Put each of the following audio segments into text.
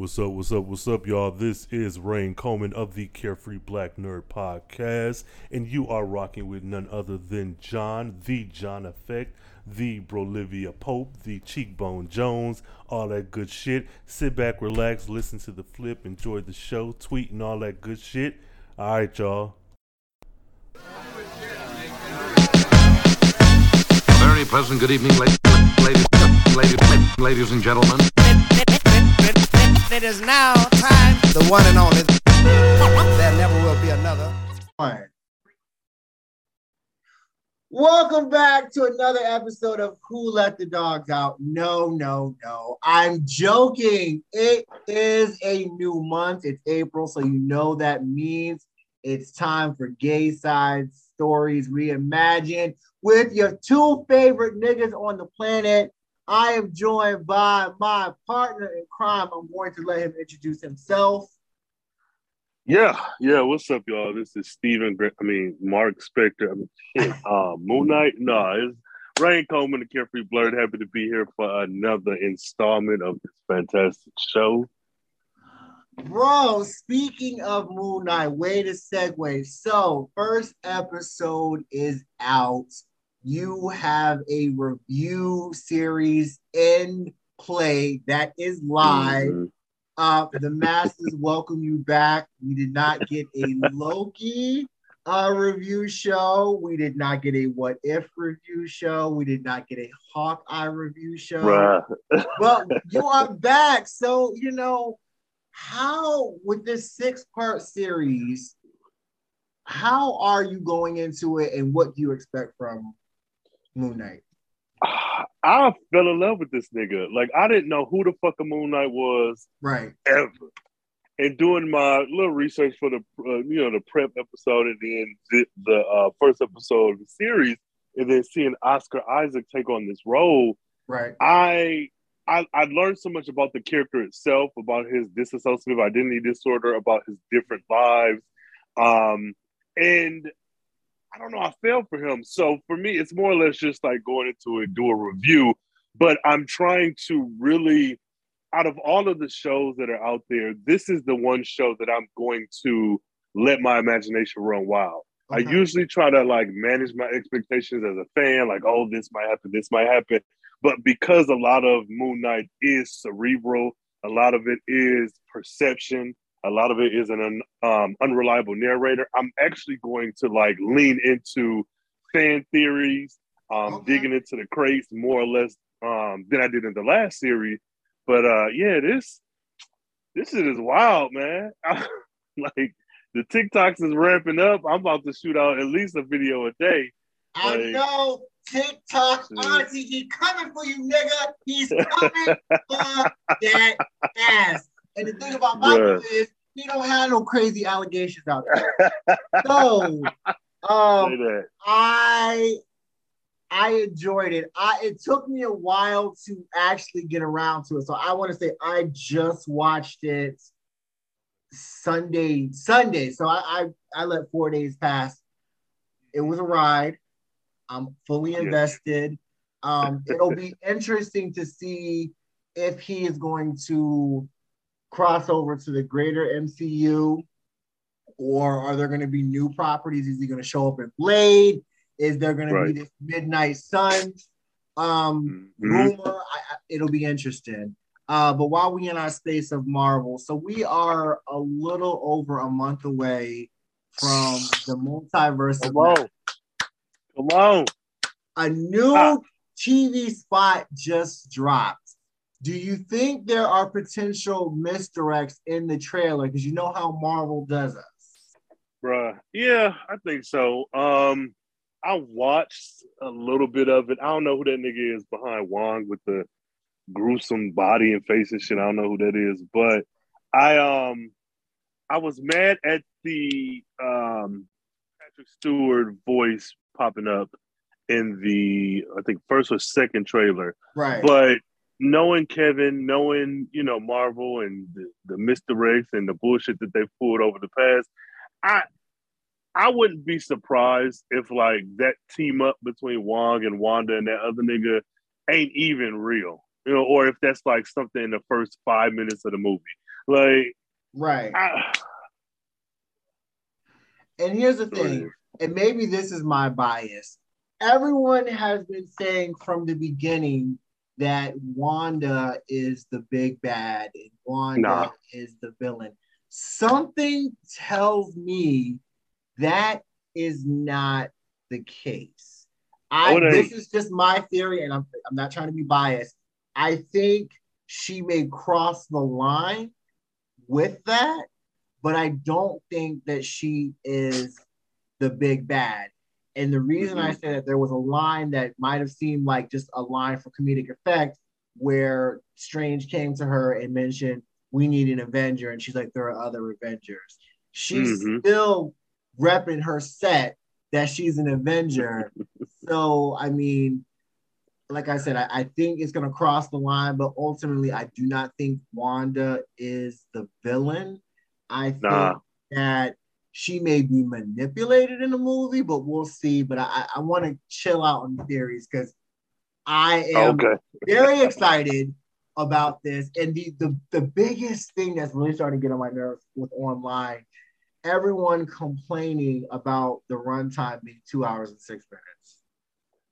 What's up, what's up, what's up, y'all? This is Rhayne Coleman of the Carefree Black Nerd Podcast, and you are rocking with none other than John, the John Effect, the Brolivia Pope, the Cheekbone Jones, all that good shit. Sit back, relax, listen to the flip, enjoy the show, tweet, and all that good shit. All right, y'all. Very pleasant good evening, ladies, ladies, ladies, ladies and gentlemen. It is now time. the one and only. There never will be another. One. Welcome back to another episode of Who Let the Dogs Out. No, no, no. I'm joking. It is a new month. It's April, so you know that means it's time for Gay Side Stories Reimagined with your two favorite niggas on the planet. I am joined by my partner in crime. I'm going to let him introduce himself. Yeah, yeah. What's up, y'all? This is Steven. I mean, Marc Spector. I mean, shit. Uh, Moon Knight. No, it's Rhayne Coleman, the Carefree Blerd. Happy to be here for another installment of this fantastic show. Bro, speaking of Moon Knight, way to segue. So, first episode is out. You have a review series in play that is live. Mhm. Uh, the masses welcome you back. We did not get a Loki uh, review show. We did not get a What If review show. We did not get a Hawkeye review show. But you are back. So, you know, how with this six part series, how are you going into it and what do you expect from Moon Knight? I fell in love with this nigga. Like, I didn't know who the fuck a Moon Knight was Right. ever. And doing my little research for the uh, you know the prep episode and then the, the uh, first episode of the series, and then seeing Oscar Isaac take on this role, Right. I I I learned so much about the character itself, about his dissociative identity disorder, about his different lives, um, and I don't know. I fell for him. So for me, it's more or less just like going into it, do a review. But I'm trying to really, out of all of the shows that are out there, this is the one show that I'm going to let my imagination run wild. I usually try to like manage my expectations as a fan, like, oh, this might happen, this might happen. But because a lot of Moon Knight is cerebral, a lot of it is perception, a lot of it is an um, unreliable narrator. I'm actually going to like lean into fan theories, um, Okay. digging into the crates more or less um, than I did in the last series. But uh, yeah, this this shit is wild, man. like the TikToks is ramping up. I'm about to shoot out at least a video a day. I Like- know TikTok auntie, he coming for you, nigga. He's coming for that ass. And the thing about Michael is he don't have no crazy allegations out there. So um. I I enjoyed it. I it took me a while to actually get around to it. So I want to say I just watched it Sunday, Sunday. So I I, I let four days pass. It was a ride. I'm fully Yeah. invested. Um, it'll be interesting to see if he is going to cross over to the greater MCU or are there going to be new properties? Is he going to show up in Blade? Is there going to Right. be this Midnight Sun um, Mhm. rumor? I, it'll be interesting. Uh, but while we in our space of Marvel, so we are a little over a month away from the multiverse. Come on. Come on. a new Ah. TV spot just dropped. Do you think there are potential misdirects in the trailer? Because you know how Marvel does us. Bruh. Yeah, I think so. Um, I watched a little bit of it. I don't know who that nigga is behind Wong with the gruesome body and face and shit. I don't know who that is, but I um I was mad at the um Patrick Stewart voice popping up in the I think first or second trailer. Right. But knowing Kevin, knowing you know Marvel and the, the misdirects and the bullshit that they've pulled over the past, I I wouldn't be surprised if like that team up between Wong and Wanda and that other nigga ain't even real, you know, or if that's like something in the first five minutes of the movie. Like, Right. I, And here's the thing, and maybe this is my bias. Everyone has been saying from the beginning that Wanda is the big bad and Wanda Nah. is the villain. Something tells me that is not the case. I a- this is just my theory, and I'm I'm not trying to be biased. I think she may cross the line with that, but I don't think that she is the big bad. And the reason I say that there was a line that might have seemed like just a line for comedic effect, where Strange came to her and mentioned, "We need an Avenger," and she's like, "There are other Avengers." She's Mhm. still repping her set that she's an Avenger. so I mean, like I said, I, I think it's gonna cross the line, but ultimately, I do not think Wanda is the villain. I think Nah. that she may be manipulated in the movie, but we'll see. But I, I want to chill out on theories because I am okay. very excited about this. And the, the the biggest thing that's really starting to get on my nerves with online, everyone complaining about the runtime being two hours and six minutes.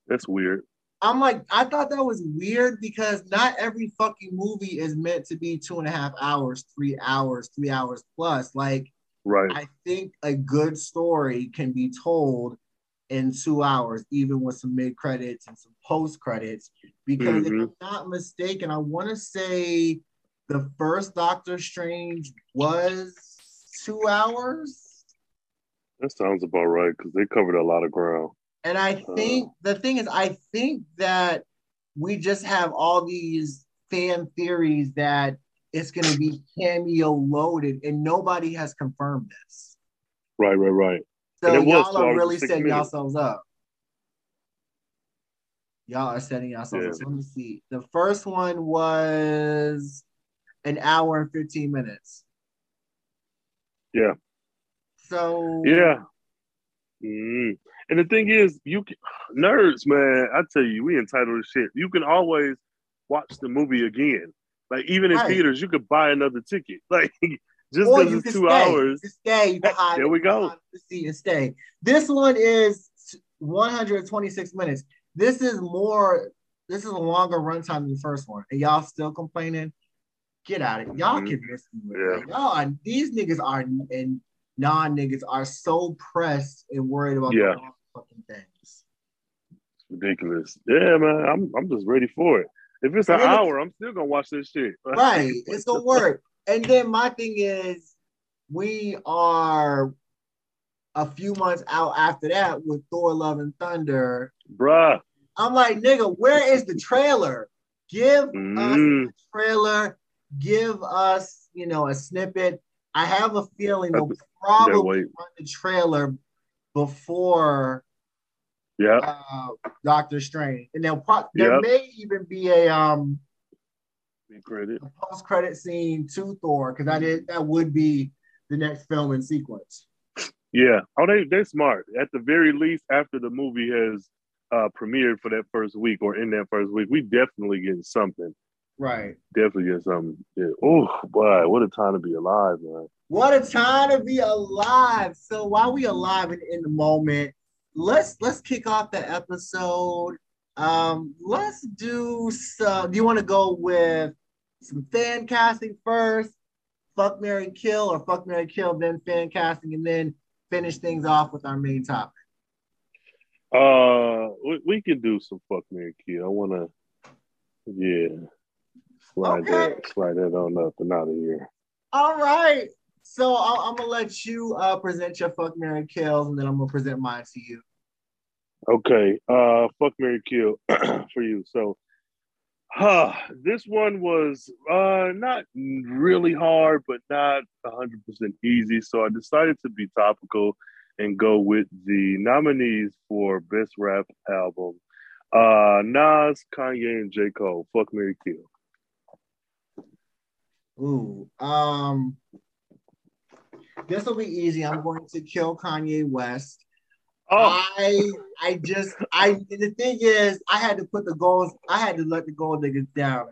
That's weird. I'm like, I thought that was weird because not every fucking movie is meant to be two and a half hours, three hours, three hours plus. Like, Right. I think a good story can be told in two hours, even with some mid credits and some post credits. Because if Mhm. I'm not mistaken, I want to say the first Doctor Strange was two hours. That sounds about right because they covered a lot of ground. And I think the thing is, I think that we just have all these fan theories that it's going to be cameo loaded, and nobody has confirmed this. Right, right, right. So And it was y'all are really setting minutes. yourselves up. Y'all are setting yourselves Yeah. up. So let me see. The first one was an hour and 15 minutes. Yeah. So Yeah. Mm. And the thing is, you can, nerds, man. I tell you, we entitled to shit. You can always watch the movie again. Like even in Right. theaters, you could buy another ticket. Like just because it's two stay. hours. You stay. Can There we go. behind the seat and stay. This one is 126 minutes. This is more. This is a longer runtime than the first one, and y'all still complaining. Get out of it. Y'all Mhm. can miss me. Yeah. Y'all are these niggas are and non niggas are so pressed and worried about Yeah. the fucking things. ridiculous. Yeah, man. I'm I'm just ready for it. If it's an And then the- hour, I'm still gonna watch this shit. Right. It's gonna work. And then my thing is, we are a few months out after that with Thor: Love and Thunder. Bruh. I'm like, nigga, where is the trailer? Give us Mm. a trailer. Give us, you know, a snippet. I have a feeling they'll probably run the trailer before Yeah. uh, Doctor Strange, and they'll pro- there Yep. may even be a um credit. post credit scene to Thor because that is that would be the next film in sequence. Yeah. Oh, they they're smart. At the very least, after the movie has uh premiered for that first week or in that first week, we definitely getting something. Right. Definitely get something. Yeah. Oh boy, what a time to be alive, man. What a time to be alive. So while we alive and in the moment, let's let's kick off the episode. Um, let's do some. Do you want to go with some fan casting first? Fuck Mary Kill or fuck Mary Kill, then fan casting, and then finish things off with our main topic. Uh, we, we can do some fuck Mary Kill. I wanna, yeah, slide Okay. that, slide that on up and out of here. All right. So I'll, I'm gonna let you uh, present your fuck Mary Kills, and then I'm gonna present mine to you. Okay, uh, fuck Mary Kill for you. So, huh, this one was uh not really hard, but not hundred percent easy. So I decided to be topical and go with the nominees for best rap album. Uh, Nas, Kanye, and J. Cole. Fuck Mary Kill. Ooh. Um. This will be easy. I'm going to kill Kanye West. Oh, I I just I the thing is I had to put the goals I had to let the gold niggas down.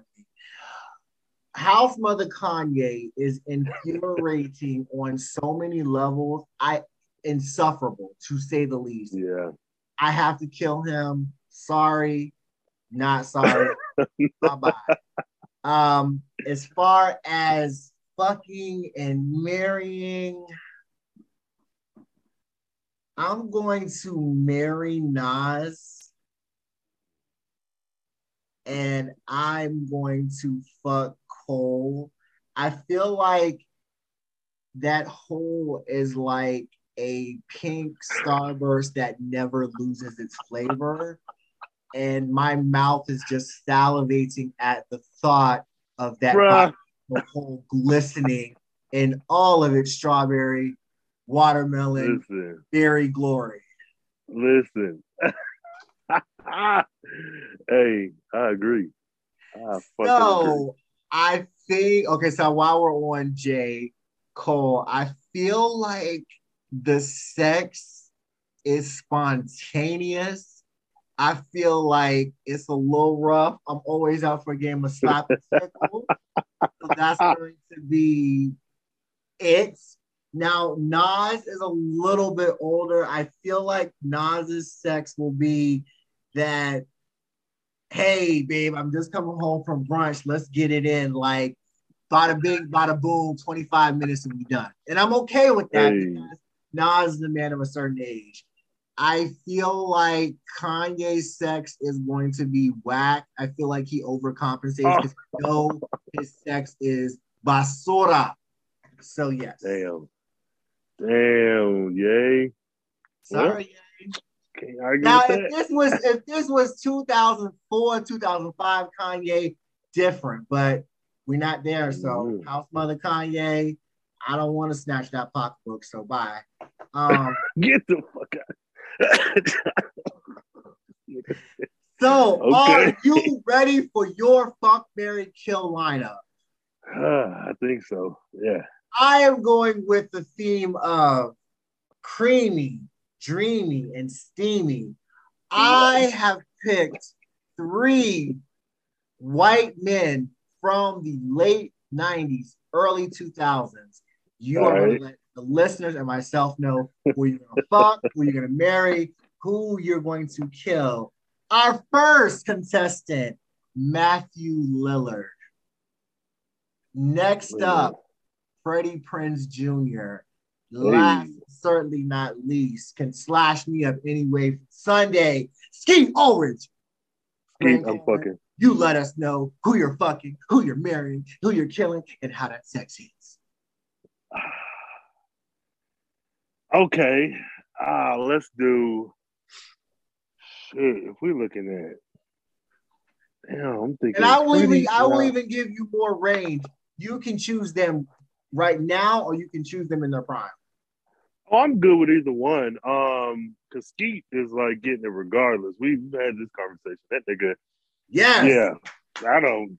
House Mother Kanye is infuriating on so many levels. I insufferable to say the least. Yeah. I have to kill him. Sorry, not sorry. bye bye. Um, as far as fucking and marrying, I'm going to marry Nas, and I'm going to fuck Cole. I feel like that hole is like a pink starburst that never loses its flavor. And my mouth is just salivating at the thought of that hole glistening in all of its strawberry, watermelon, Listen. berry glory. Listen. hey, I agree. I fucking agree. So I think okay, so while we're on J. Cole, I feel like the sex is spontaneous. I feel like it's a little rough. I'm always out for a game of slap and tickle. so that's going to be it. Now Nas is a little bit older. I feel like Nas's sex will be that hey babe, I'm just coming home from brunch. Let's get it in. Like bada bing, bada boom, 25 minutes and we done. And I'm okay with that Hey. because Nas is a man of a certain age. I feel like Kanye's sex is going to be whack. I feel like he overcompensates oh. because I know his sex is basura. So yes. Damn. Damn, yay. Sorry. Can't Now, if that. this was if this was 2004, 2005 Kanye, different, but we're not there. So, Mhm. House Mother Kanye, I don't want to snatch that pocketbook. So, bye. Um, Get the fuck out. so, Okay. are you ready for your fuck Mary Kill lineup? Ah, I think so. Yeah. I am going with the theme of creamy, dreamy, and steamy. I have picked three white men from the late 90s, early 2000s. You are going to let the listeners and myself know who you're going to fuck, who you're going to marry, who you're going to kill. Our first contestant, Matthew Lillard. Next up, Freddie Prinze Jr. Last, Hey. certainly not least, can slash me up anyway. Sunday, Skeet Ulrich. Skeet, I'm fucking. You let us know who you're fucking, who you're marrying, who you're killing, and how that sex is. Okay. Ah, let's do shit. If we're looking at damn, I'm thinking And I will even I will uh, even give you more range. You can choose them right now, or you can choose them in their prime. Oh, I'm good with either one. Um, cause Skeet is like getting it regardless. We've had this conversation. That nigga, Yes. yeah. I don't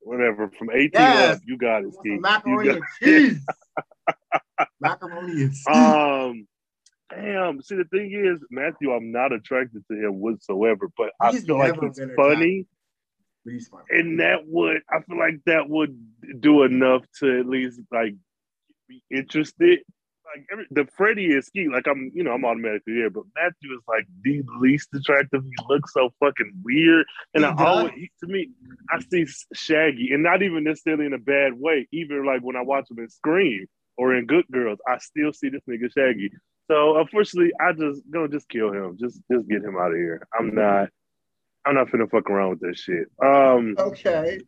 whatever. From 18 Yes. up, you got it, Skeet. Macaroni You and cheese. macaroni and cheese. um damn. See the thing is, Matthew, I'm not attracted to him whatsoever, but I feel like never funny. And that would I feel like that would do enough to at least like be interested. Like every, the Freddie and Ski, like I'm, you know, I'm automatically there, but Matthew is like the least attractive. He looks so fucking weird, and He I does. always, he- to me, I see Shaggy, and not even necessarily in a bad way. Even like when I watch him in Scream or in Good Girls, I still see this nigga Shaggy. So unfortunately, I just gonna just kill him. Just just get him out of here. I'm not. I'm not finna fuck around with this shit. Um, Okay.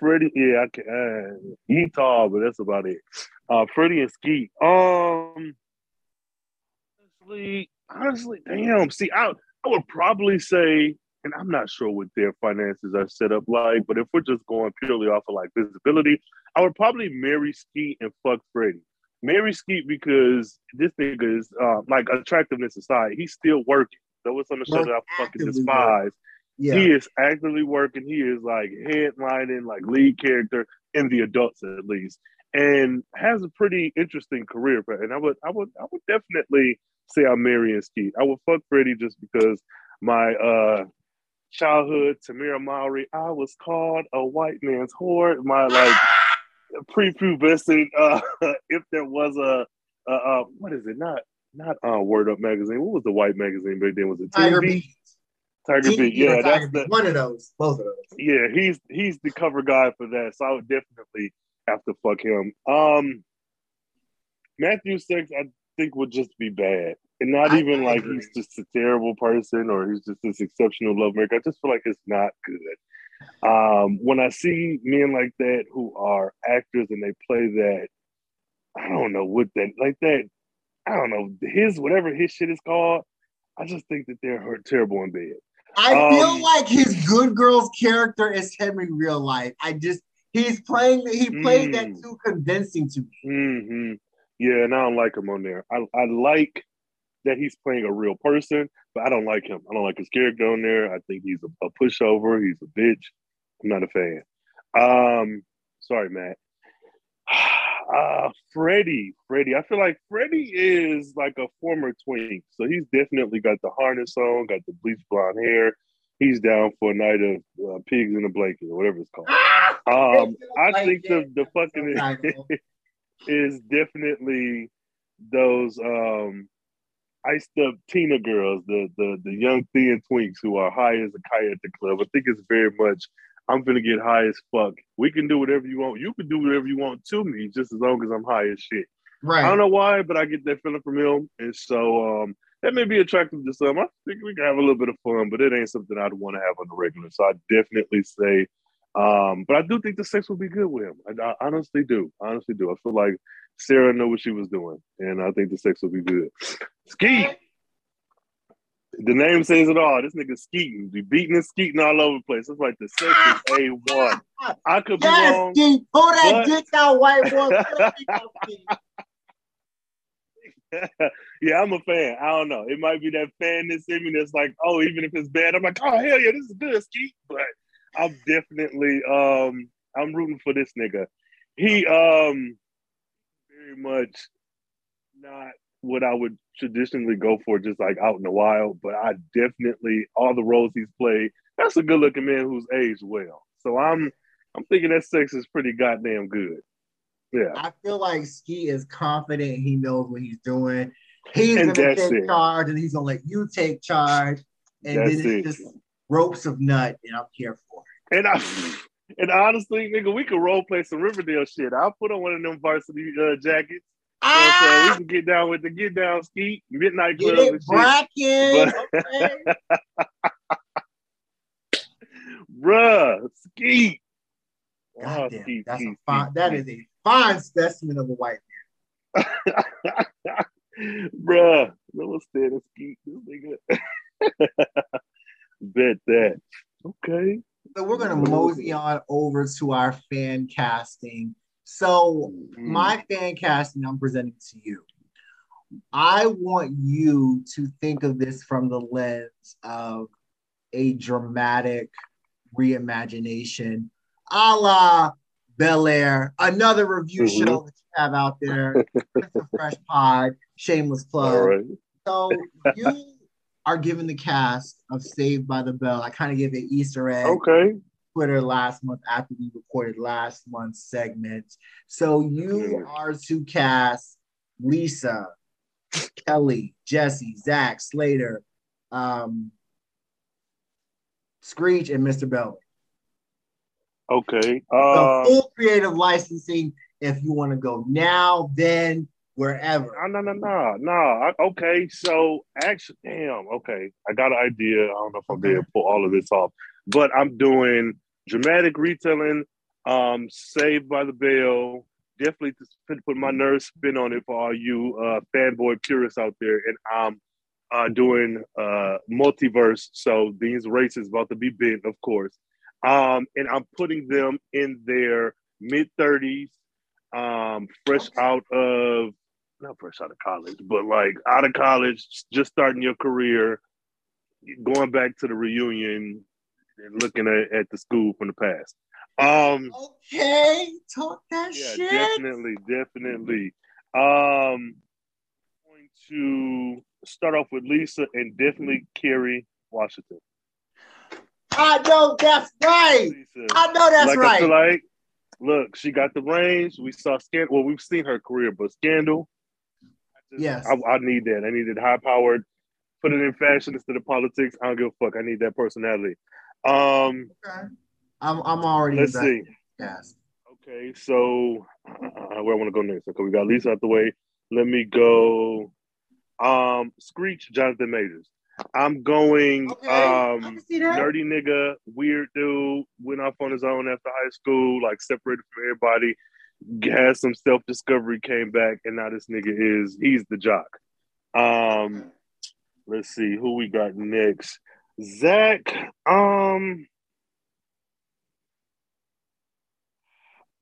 Freddie, yeah, I can. Uh, he tall, but that's about it. Uh, Freddie and Skeet. Um, honestly, honestly, damn. See, I I would probably say, and I'm not sure what their finances are set up like, but if we're just going purely off of like visibility, I would probably marry Skeet and fuck Freddie. Marry Skeet because this nigga is uh, like attractiveness aside, he's still working. So it's on the show that I fucking actively despise. Yeah. He is actively working. He is like headlining, like lead character in the adults at least, and has a pretty interesting career. But and I would, I would, I would definitely say I'm marrying Skeet. I would fuck Freddie just because my uh childhood, Tamera Mowry. I was called a white man's whore. My like prepubescent. Uh, if there was a, uh, uh, what is it? Not not uh, Word Up magazine. What was the white magazine back then? Was it Tiger Beat. Tiger Beat. Yeah, that's the One of those. Both of those. yeah. He's he's the cover guy for that. So I would definitely have to fuck him. Um, Matthew Six, I think would just be bad, and not I- even I like agree. he's just a terrible person or he's just this exceptional love maker. I just feel like it's not good. Um, when I see men like that who are actors and they play that, I don't know what that like that. I don't know his whatever his shit is called. I just think that they're hurt terrible in bed. I Um, feel like his good girls character is him in real life. I just he's playing he played that Mm. too convincing to me. hmm Yeah, and I don't like him on there. I, I like that he's playing a real person, but I don't like him. I don't like his character on there. I think he's a, a pushover. He's a bitch. I'm not a fan. Um, sorry, Matt. Uh, Freddie, Freddie. I feel like Freddie is like a former twink, so he's definitely got the harness on, got the bleach blonde hair. He's down for a night of uh, pigs in a blanket or whatever it's called. Um, I think the the fucking is definitely those um iced up Tina girls, the the the young thin twinks who are high as a kite at the club. I think it's very much I'm gonna get high as fuck. We can do whatever you want. You can do whatever you want to me, just as long as I'm high as shit. right. I don't know why, but I get that feeling from him, and so um that may be attractive to some. I think we can have a little bit of fun, but it ain't something I'd want to have on the regular. So I definitely say, um, but I do think the sex would be good with him. I, I honestly do. I honestly do. I feel like Sarah knew what she was doing, and I think the sex would be good. Skeet. The name says it all. This nigga skeeting, be beating and skeeting all over the place. It's like the sex is a one. I could be Yes, wrong. Steve, pull that but- dick out, white boy. Pull that dick out, yeah, I'm a fan. I don't know. It might be that fanness in me that's like, oh, even if it's bad, I'm like, oh hell yeah, this is good, Skeet. But I'm definitely um I'm rooting for this nigga. He um very much not what I would traditionally go for just like out in the wild, but I definitely all the roles he's played, that's a good looking man who's aged well. So I'm I'm thinking that sex is pretty goddamn good. Yeah. I feel like Ski is confident. He knows what he's doing. He's And gonna take it. charge, and he's gonna let you take charge. And That's then it's it. just ropes of nut, and I'm here for it. And I and honestly, nigga, we could role play some Riverdale shit. I'll put on one of them varsity uh, jackets. You know what I'm saying? Ah, we can get down with the get down ski, midnight club. get it, shit. But- okay. Bruh, ski. Oh, Goddamn, ski, that's ski, a fine. ski, That a fine specimen of a white man. Bruh, no ski. This nigga. Bet that. Okay. So we're gonna mosey on over to our fan casting. So Mm. my fan casting I'm presenting to you. I want you to think of this from the lens of a dramatic reimagination, a la Bel Air, another review Mhm. show that you have out there, Fresh Pod, Shameless Plug. Right. So you are given the cast of Saved by the Bell. I kind of gave an Easter egg. Okay. Twitter last month after we recorded last month's segment. So you are to cast Lisa, Kelly, Jesse, Zach, Slater, um, Screech, and Mr. Bell. Okay. So Um, full creative licensing if you want to go now, then, wherever. No, no, no, no, no. Okay, so actually, damn. Okay, I got an idea. I don't know if I'm Okay. to pull all of this off, but I'm doing dramatic retelling. Um, Saved by the Bell. Definitely to put, my nerd spin on it for all you uh, fanboy purists out there, and I'm uh, doing uh, multiverse. So these races about to be bent, of course. Um, and I'm putting them in their mid 30s, um, fresh out of not fresh out of college, but like out of college, just starting your career, going back to the reunion and looking at, at the school from the past. Um, Okay, talk that yeah, shit. definitely, definitely. Um, going to start off with Lisa and definitely Kerry Washington. I know that's right. Lisa. I know that's like right. like, look, she got the range. We saw Scandal. Well, we've seen her career, but Scandal. I just- Yes. I, I need that. I needed high powered. Put it in fashion instead of politics. I don't give a fuck. I need that personality. Um, Okay. I'm I'm already let's see. cast. Okay, so uh, where I want to go next? Okay, we got Lisa out the way. Let me go. Um, Screech, Jonathan Majors. I'm going. Okay, Um, can see that. nerdy nigga, weird dude, went off on his own after high school, like separated from everybody, had some self discovery, came back, and now this nigga is he's the jock. Um, let's see who we got next. Zach. Um,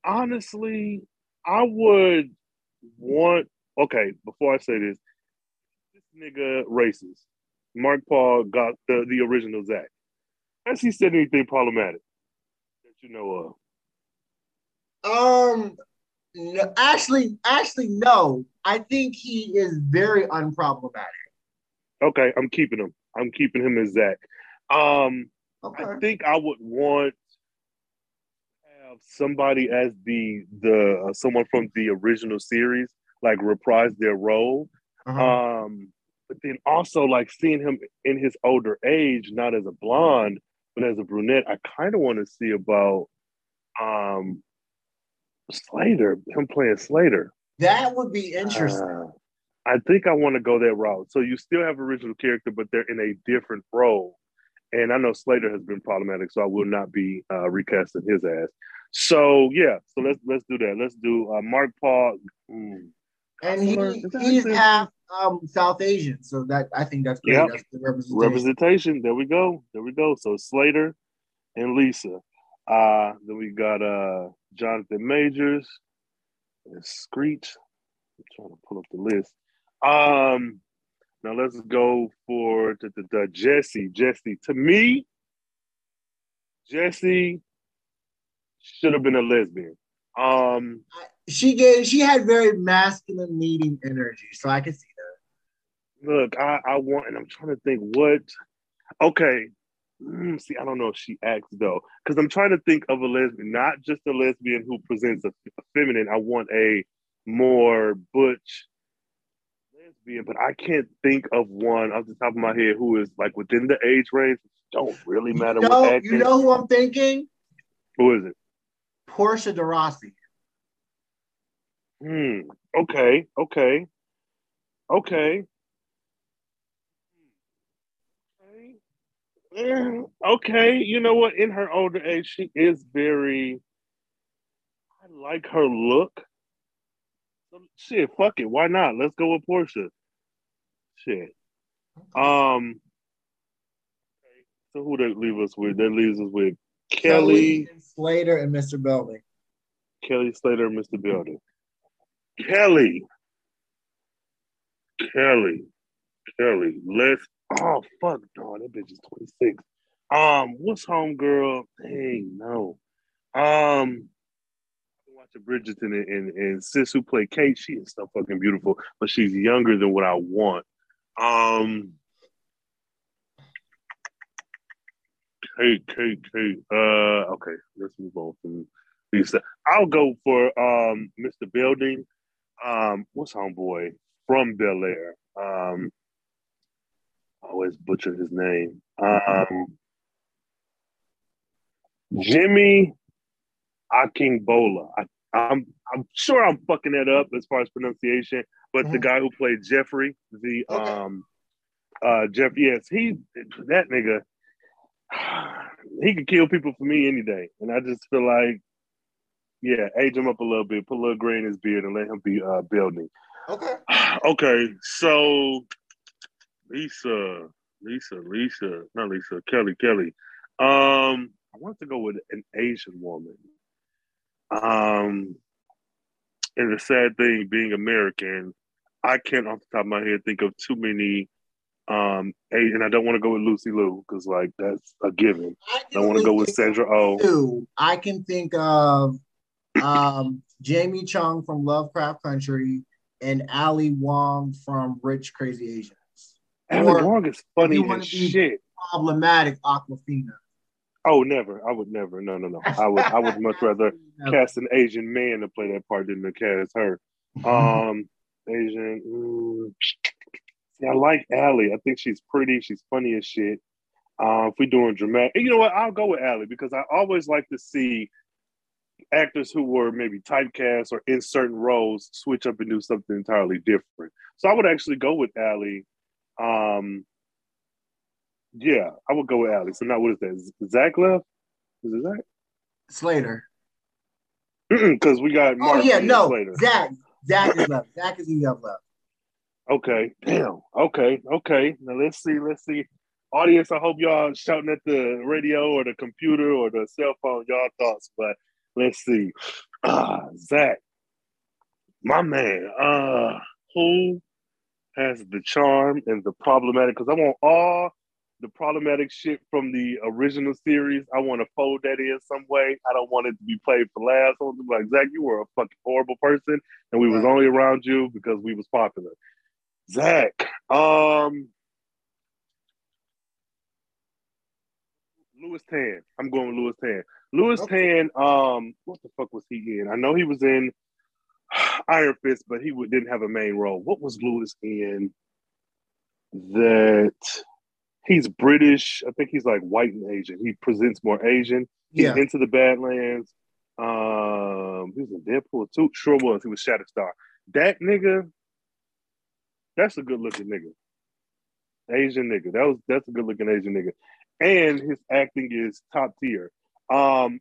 honestly, I would want. Okay, before I say this, this nigga racist. Mark Paul got the, the original Zach. Has he said anything problematic that you know of? Um, no, actually, actually, no. I think he is very unproblematic. Okay, I'm keeping him. I'm keeping him as Zach. Um, Okay. I think I would want have somebody as the the uh, someone from the original series, like reprise their role. Uh-huh. Um, but then also like seeing him in his older age, not as a blonde, but as a brunette. I kind of want to see about um Slater, him playing Slater. that would be interesting. Uh, I think I want to go that route. So you still have original character, but they're in a different role. And I know Slater has been problematic, so I will not be uh, recasting his ass. So yeah, so let's let's do that. Let's do uh, Mark Paul. mm, and he he's half um South Asian, so that I think that's great. Yep. That's the representation. representation. There we go. There we go. So Slater and Lisa. Uh, then we got uh Jonathan Majors and Screech. I'm trying to pull up the list. Um, now let's go for the, the, the Jesse. Jesse, to me, Jesse should have been a lesbian. Um, She gave she had very masculine leading energy, so I can see that. look, I, I want, and I'm trying to think what. Okay, Mm, see, I don't know if she acts though, because I'm trying to think of a lesbian, not just a lesbian who presents a, a feminine. I want a more butch lesbian, but I can't think of one off the top of my head who is like within the age range. Don't really matter You what know, acting. you know who I'm thinking? who is it? Portia de Rossi. Hmm. Okay. Okay. Okay. Okay. Eh, You know what? In her older age, she is very. I like her look. So, shit. Fuck it. Why not? Let's go with Portia. Shit. Um. So who that leave us with? That leaves us with Kelly. and Slater and Mr. Belding. Kelly Slater, and Mr. Belding. Kelly. Kelly. Kelly. Let's oh fuck dog, that bitch is 26. Um, what's homegirl? Hey, no. Um watching Bridgerton and, and, and sis who played Kate, she is so fucking beautiful, but she's younger than what I want. Um Kate, Kate, Kate. Uh okay, let's move on from Lisa. I'll go for um Mr. Belding. Um, what's homeboy from Bel Air? Um, I always butcher his name. Um, Jimmy Akingbola. I, I'm I'm sure I'm fucking that up as far as pronunciation, but the Mhm. guy who played Jeffrey, the Okay. um, uh, Jeff, yes, he that nigga. He could kill people for me any day, and I just feel like yeah, age him up a little bit, put a little gray in his beard, and let him be uh, Belding. Okay. okay, so Lisa, Lisa, Lisa, not Lisa, Kelly, Kelly. Um, I want to go with an Asian woman. Um, and the sad thing, being American, I can't off the top of my head think of too many. Um, and I don't want to go with Lucy Liu because like that's a given. I, I want to go with Sandra Oh. I can think of um, Jamie Chung from Lovecraft Country and Ali Wong from Rich Crazy Asians. Alan Or Wong is funny as shit. Problematic Aquafina. Oh, never. I would never. No, no, no. I would. I would much rather cast an Asian man to play that part than to cast her. Um, Asian. see, I like Ali. I think she's pretty. She's funny as shit. Uh, if we're doing dramatic, you know what? I'll go with Ali because I always like to see actors who were maybe typecast or in certain roles switch up and do something entirely different. So I would actually go with Ali. Um, yeah, I would go with Alex. And now what is that? Zach left? Is it Zach? Slater. Because we got Oh Mark yeah, no, later. Zach. Zach is left. Zach is who you have left. Okay, damn. Okay, okay. Now let's see. Let's see. Audience, I hope y'all shouting at the radio or the computer or the cell phone y'all thoughts. But let's see. Ah, Zach, my man. Uh, who has the charm and the problematic? Because I want all the problematic shit from the original series. I want to fold that in some way. I don't want it to be played for laughs. I want to be like Zach, you were a fucking horrible person, and we was only around you because we was popular. Zach, um, Lewis Tan. I'm going with Lewis Tan. Lewis Okay. Tan. Um, what the fuck was he in? I know he was in Iron Fist, but he didn't have a main role. What was Lewis in? That he's British. I think he's like white and Asian. He presents more Asian. He's Yeah. into the Badlands. Um, he was in Deadpool 2. Sure was. He was Shatterstar. That nigga, that's a good looking nigga. Asian nigga. That was that's a good looking Asian nigga. And his acting is top tier. Um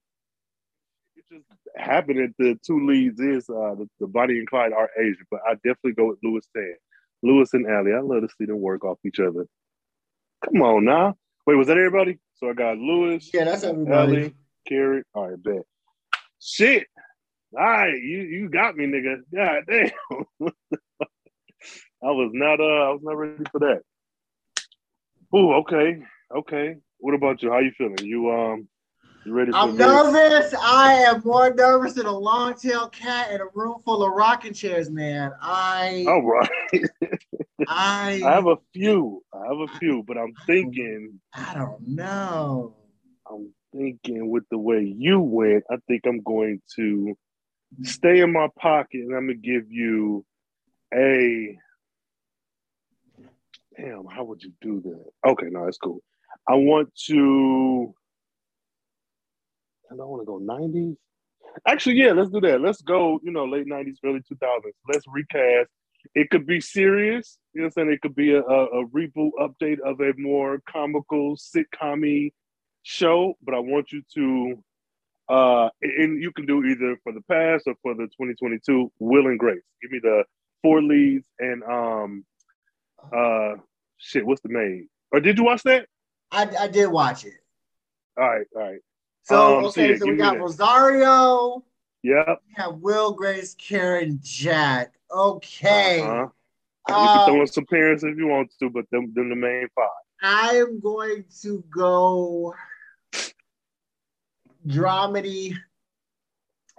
it just happened that the two leads is uh the, the Bonnie and Clyde are Asian, but I definitely go with Lewis Tan. Lewis and Ali. I love to see them work off each other. Come on now. Wait, was that everybody? So I got Lewis. Yeah, that's everybody. Ellie, Carrot. All right, bet. Shit. All right, you you got me, nigga. God damn. I was not uh I was not ready for that. Ooh, okay. Okay. What about you? How you feeling? You um you ready for I'm this? nervous. I am more nervous than a long-tailed cat in a room full of rocking chairs, man. I All right. I I have a few. I have a few, but I'm thinking I don't know. I'm thinking with the way you went, I think I'm going to stay in my pocket and I'm gonna give you a damn, how would you do that? Okay, no, that's cool. I want to I don't want to go 90s. Actually, yeah, let's do that. Let's go, you know, late 90s, early 2000s. Let's recast. It could be serious, you know what I'm saying? It could be a, a, a reboot update of a more comical sitcom show, but I want you to uh and you can do either for the past or for the 2022 Will and Grace. Give me the four leads and um uh shit, what's the name? Or did you watch that? I, I did watch it. All right, all right. So Um, so okay, yeah, so we got that. Rosario, Yep. we have Will, Grace, Karen, Jack. Okay. Uh-huh. You can Um, throw in some parents if you want to, but them, them the main five. I am going to go dramedy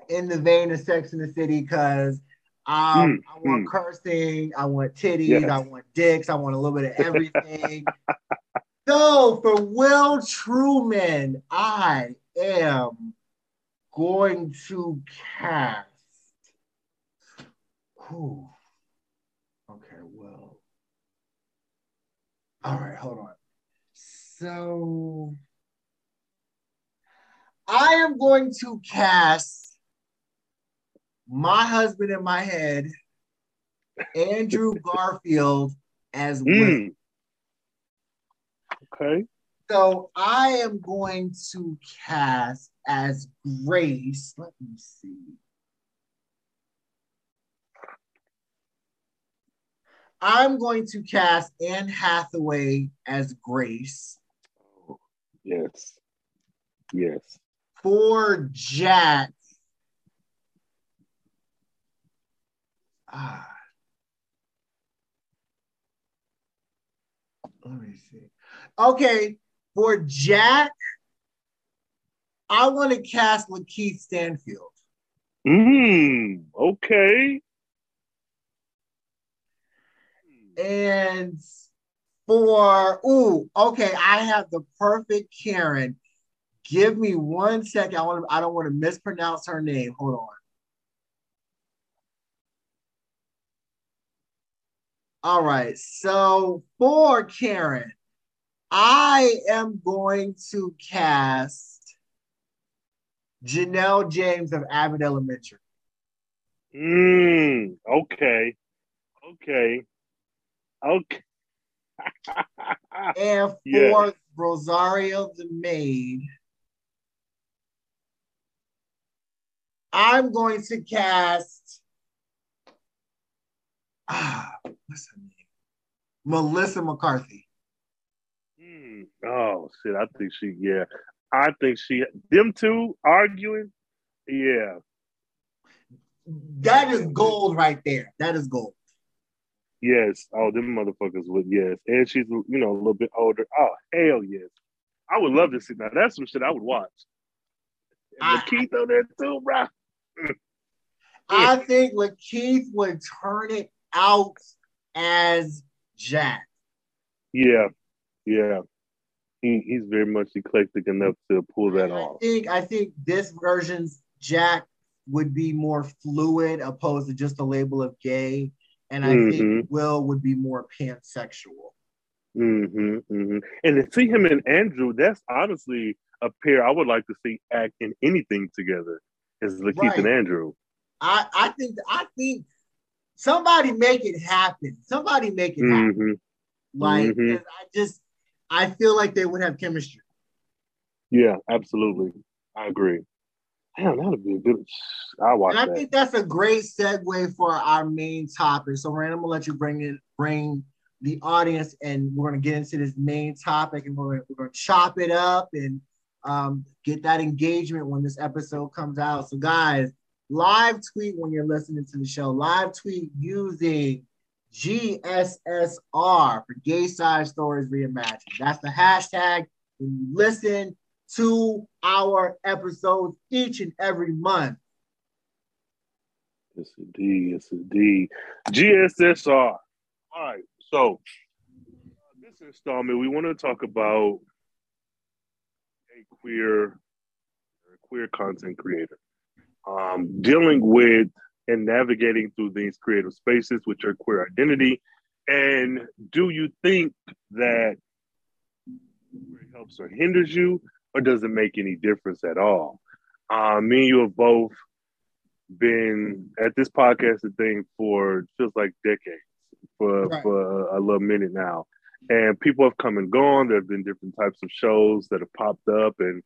in the vein of Sex in the City because um, Mm, I want mm. cursing, I want titties, Yes. I want dicks, I want a little bit of everything. so for Will Truman, I am going to cast. Who? Okay, well. All right, hold on. So I am going to cast my husband in my head, Andrew Garfield, as Will. Mm. Okay. So I am going to cast as Grace. Let me see. I'm going to cast Anne Hathaway as Grace. Yes. Yes. For Jack. Ah. Let me see. Okay, for Jack, I want to cast Lakeith Stanfield. Mm. Okay. And for ooh, okay, I have the perfect Karen. Give me one second. I want to, I don't want to mispronounce her name. Hold on. All right. So for Karen, I am going to cast Janelle James of Abbott Elementary. Mm, okay. Okay. Okay. And for Yeah. Rosario the maid, I'm going to cast. Ah, what's her name? Melissa McCarthy. Hmm. Oh shit! I think she. Yeah, I think she. Them two arguing. Yeah. That is gold right there. That is gold. Yes. Oh, them motherfuckers would. Yes, and she's you know a little bit older. Oh hell yes. I would love to see that. That's some shit I would watch. And I- Keith on there too, bro. I think LaKeith would turn it out as Jack. Yeah. Yeah. He, he's very much eclectic enough to pull that I off. think I think this version's Jack would be more fluid opposed to just the label of gay. And I think Mhm. Will would be more pansexual. hmm hmm And to see him and Andrew, that's honestly a pair I would like to see act in anything together. Is LaKeith Right. and Andrew? I, I think I think somebody make it happen. Somebody make it happen. hmm Like Mhm. 'cause I just I feel like they would have chemistry. Yeah, absolutely. I agree. Damn, that'd be a good. I watch And I that. think that's a great segue for our main topic. So, Rhayne, I'm gonna let you bring it, bring the audience, and we're gonna get into this main topic, and we're gonna, we're gonna chop it up and um, get that engagement when this episode comes out. So, guys, live tweet when you're listening to the show. Live tweet using GSSR for Gay Side Stories Reimagined. That's the hashtag you listen to our episodes each and every month. Yes, indeed. Yes, indeed. GSSR. All right. So, uh, this installment, we want to talk about a queer, a queer content creator, um, dealing with and navigating through these creative spaces with your queer identity. And do you think that it helps or hinders you, or does it make any difference at all? Uh, me and you have both been at this podcasting thing for feels like decades, for Right. for a little minute now, and people have come and gone. There have been different types of shows that have popped up and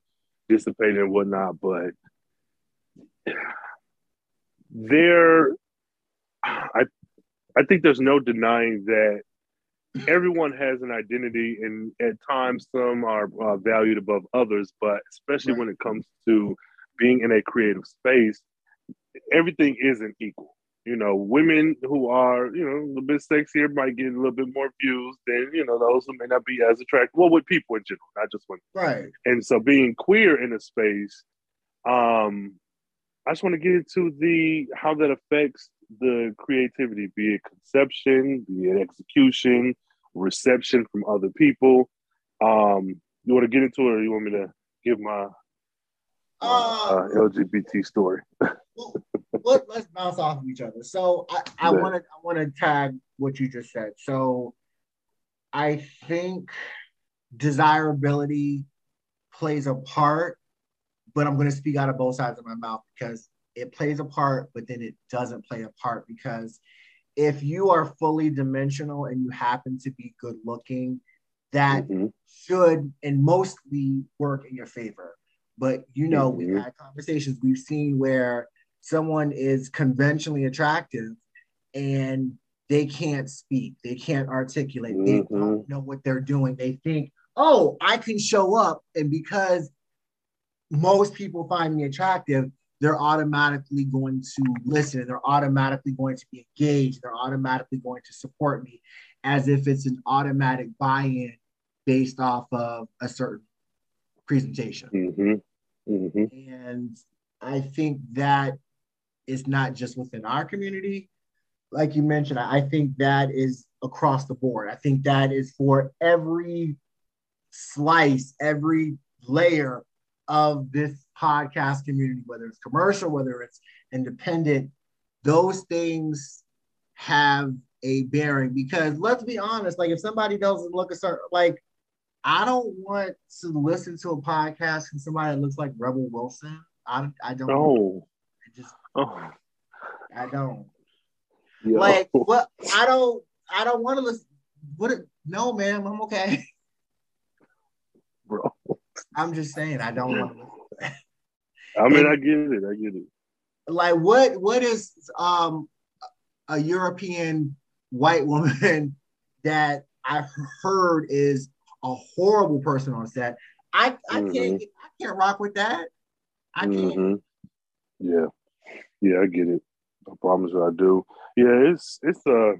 dissipated and whatnot, but there, I I think there's no denying that everyone has an identity, and at times some are uh, valued above others. But especially Right. when it comes to being in a creative space, everything isn't equal. You know, women who are, you know, a little bit sexier might get a little bit more views than, you know, those who may not be as attractive. Well, with people in general, not just women. Right. And so being queer in a space, um, I just want to get into the how that affects the creativity, be it conception, be it execution, reception from other people. Um, you want to get into it, or you want me to give my, Uh, uh, LGBT story? well, let, us bounce off of each other. So I, want to I want to tag what you just said. So I think desirability plays a part, but I'm going to speak out of both sides of my mouth because it plays a part, but then it doesn't play a part because if you are fully dimensional and you happen to be good looking, that Mhm. should and mostly work in your favor. But you know, we've Mhm. had conversations we've seen where someone is conventionally attractive and they can't speak, they can't articulate, they Mhm. don't know what they're doing. They think, oh, I can show up. And because most people find me attractive, they're automatically going to listen, they're automatically going to be engaged, they're automatically going to support me as if it's an automatic buy-in based off of a certain presentation. Mhm. Mhm. And I think that is not just within our community. Like you mentioned, I think that is across the board. I think that is for every slice, every layer of this podcast community, whether it's commercial, whether it's independent, those things have a bearing because let's be honest, like if somebody doesn't look a certain like I don't want to listen to a podcast from somebody that looks like Rebel Wilson. I, I don't Oh, I just oh, I don't yeah. like what I don't I don't want to listen. What it- no man, I'm okay. I'm just saying I don't want to. I mean, I get it. I get it. like what what is um a European white woman that I heard is a horrible person on set. I I can't Mhm. I can't rock with that. I can't. Mhm. Yeah, yeah, I get it. I promise you, I do. Yeah, it's it's a.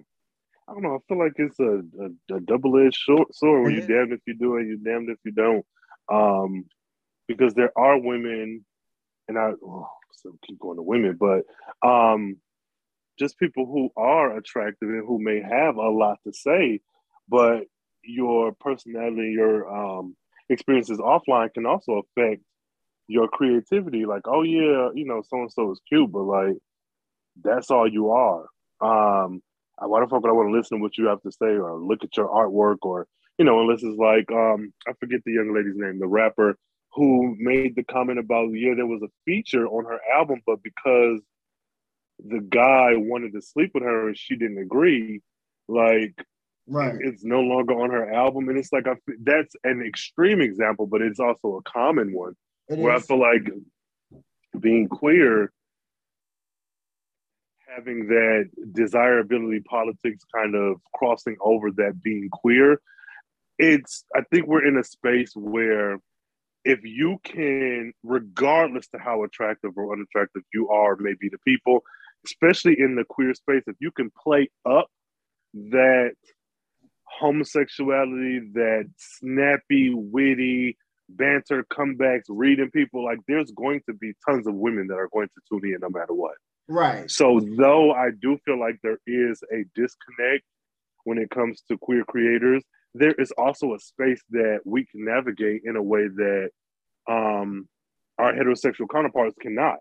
I don't know. I feel like it's a, a, a double edged sword where you damned if you do and you damned if you don't. Um, because there are women, and I oh, so keep going to women, but um, just people who are attractive and who may have a lot to say, but your personality, your um, experiences offline can also affect your creativity. Like, oh yeah, you know, so and so is cute, but like that's all you are. Um, why the fuck would I want to listen to what you have to say or look at your artwork or you know, unless it's like um, I forget the young lady's name, the rapper who made the comment about yeah, there was a feature on her album, but because the guy wanted to sleep with her and she didn't agree, like Right. it's no longer on her album, and it's like I, that's an extreme example, but it's also a common one It where I feel like being queer, having that desirability politics kind of crossing over that being queer, it's I think we're in a space where if you can, regardless to how attractive or unattractive you are, maybe to people, especially in the queer space, if you can play up that homosexuality, that snappy, witty, banter, comebacks, reading people, like there's going to be tons of women that are going to tune in no matter what. right. So, though I do feel like there is a disconnect when it comes to queer creators, there is also a space that we can navigate in a way that um, our heterosexual counterparts cannot.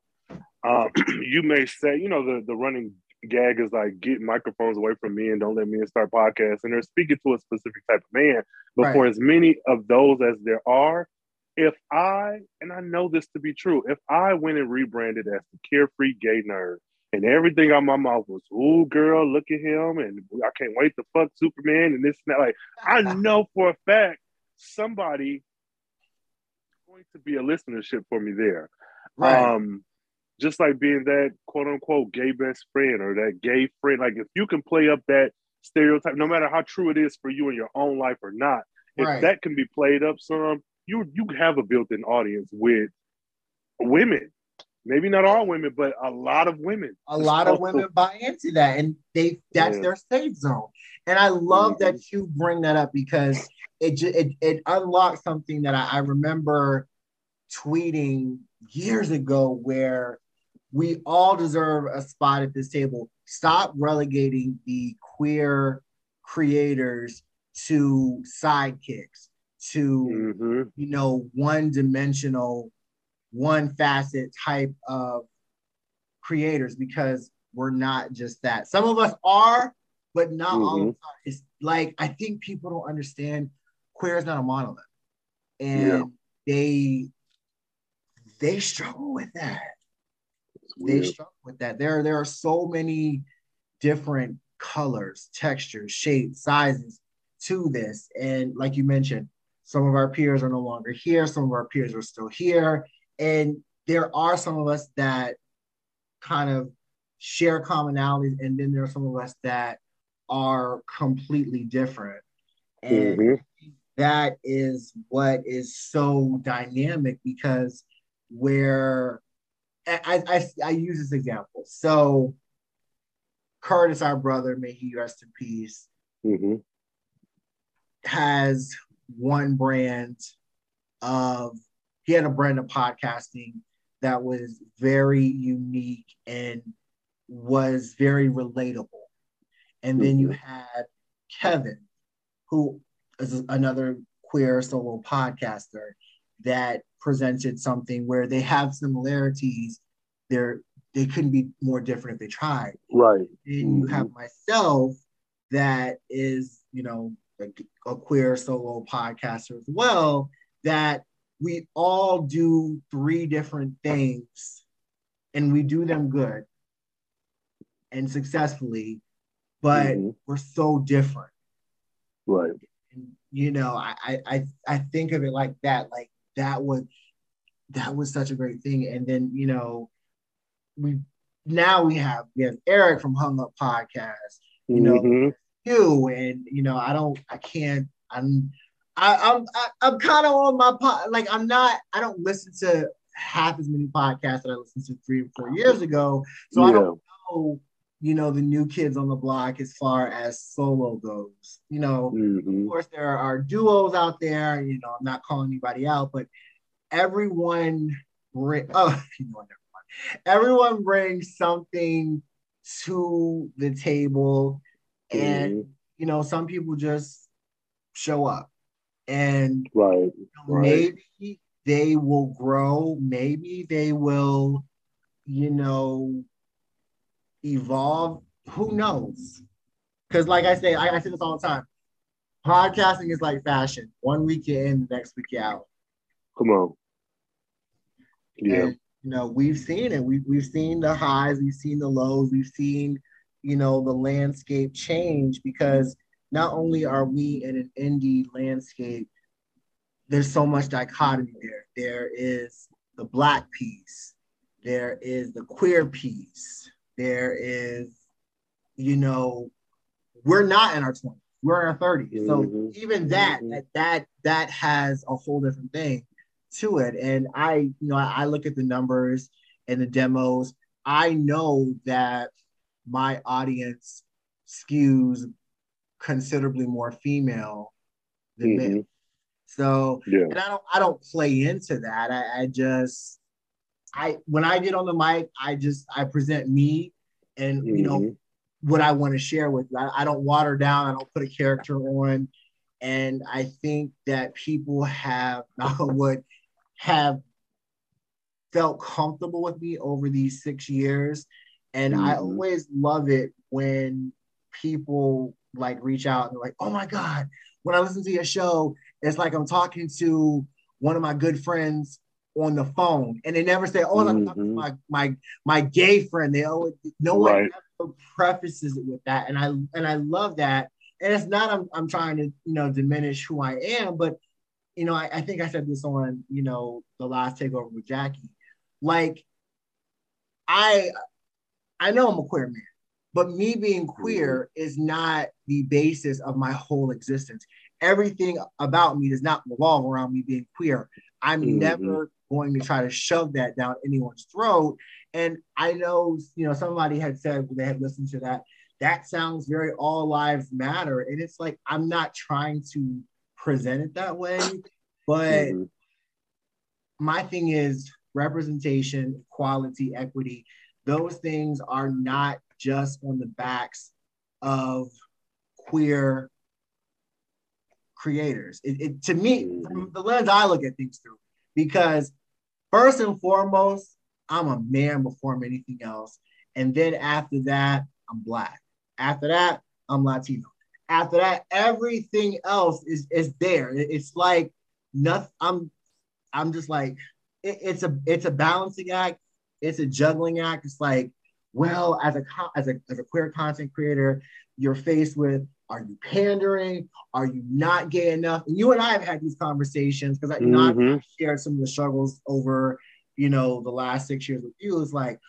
Um, you may say, you know, the, the running gag is like, get microphones away from me and don't let me start podcasts. And they're speaking to a specific type of man. But Right. for as many of those as there are, if I, and I know this to be true, if I went and rebranded as the carefree gay nerd and everything on my mouth was, "Ooh, girl, look at him, and I can't wait to fuck Superman and this and that, like, I know for a fact somebody going to be a listenership for me there. Right. Um, just like being that quote unquote gay best friend or that gay friend. Like if you can play up that stereotype, no matter how true it is for you in your own life or not, if Right. that can be played up some, you you have a built-in audience with women. Maybe not all women, but a lot of women. a lot of women buy into that and they that's Yeah. their safe zone and i love Mhm. that you bring that up because it it, it unlocked something that I, I remember tweeting years ago where we all deserve a spot at this table stop relegating the queer creators to sidekicks to Mhm. you know, one dimensional, one facet type of creators because we're not just that. Some of us are, but not all mm-hmm. of us are. It's like I think people don't understand queer is not a monolith. And Yeah. they they struggle with that they struggle with that. There, there are so many different colors, textures, shapes, sizes to this. And like you mentioned, some of our peers are no longer here, some of our peers are still here. And there are some of us that kind of share commonalities, and then there are some of us that are completely different. And Mhm. that is what is so dynamic because where I, I, I use this example. So Curtis, our brother, may he rest in peace, Mhm. has one brand of he had a brand of podcasting that was very unique and was very relatable. And then you Mhm. had Kevin, who is another queer solo podcaster that presented something where they have similarities. They're they couldn't be more different if they tried. Right. And you have myself that is, you know, a, a queer solo podcaster as well, that we all do three different things and we do them good and successfully, but Mhm. we're so different. Right. And, you know, I, I I think of it like that. Like that was that was such a great thing. And then, you know, we now we have we have Eric from Hung Up Podcast, you know, Mhm. you and you know, I don't I can't I'm I, I'm I, I'm kind of on my pod like I'm not I don't listen to half as many podcasts that I listened to three or four years ago. So I don't know, you know, the new kids on the block as far as solo goes. You know, Mhm. of course there are duos out there you know i'm not calling anybody out but everyone bring oh you know never mind. everyone brings something to the table and Mhm. you know some people just show up and Right. Right. maybe they will grow maybe they will you know evolve who knows because like i say I, I say this all the time podcasting is like fashion one week you're in the next week you're out Come on. Yeah. and you know we've seen it we've, we've seen the highs we've seen the lows we've seen you know the landscape change because not only are we in an indie landscape there's so much dichotomy there there is the black piece there is the queer piece there is you know we're not in our 20s we're in our 30s so Mhm. even that Mhm. that that that has a whole different thing to it. And I, you know, I, I look at the numbers and the demos. I know that my audience skews considerably more female than male. Mhm. So, Yeah. and I don't, I don't play into that. I, I just, I when I get on the mic, I just I present me and you know Mhm. what I want to share with you. I, I don't water down. I don't put a character on. And I think that people have, on have felt comfortable with me over these six years. And I Mhm. always love it when people like reach out and like, oh my God, when I listen to your show, it's like I'm talking to one of my good friends on the phone. And they never say, oh, I'm talking to Mhm. my my my gay friend. They always no one Right. ever prefaces it with that. And I and I love that. And it's not I'm I'm trying to, you know, diminish who I am, but you know, I, I think I said this on, you know, the last takeover with Jackie. Like, I I know I'm a queer man, but me being queer is not the basis of my whole existence. Everything about me does not revolve around me being queer. I'm Mhm. never going to try to shove that down anyone's throat. And I know, you know, somebody had said they had listened to that, that sounds very all lives matter. And it's like, I'm not trying to present it that way, but Mhm. my thing is representation, equality, equity. Those things are not just on the backs of queer creators. It, it- to me, mm. from the lens I look at things through, because first and foremost, I'm a man before I'm anything else, and then after that, I'm black. After that, I'm Latino. After that, everything else is is there. It- it's like nothing. I'm I'm just like it, it's a it's a balancing act. It's a juggling act. It's like, well, as a as a as a queer content creator, you're faced with are you pandering? Are you not gay enough? And you and I have had these conversations because I you know I've- Mhm. I've shared some of the struggles over you know the last six years with you. It's like,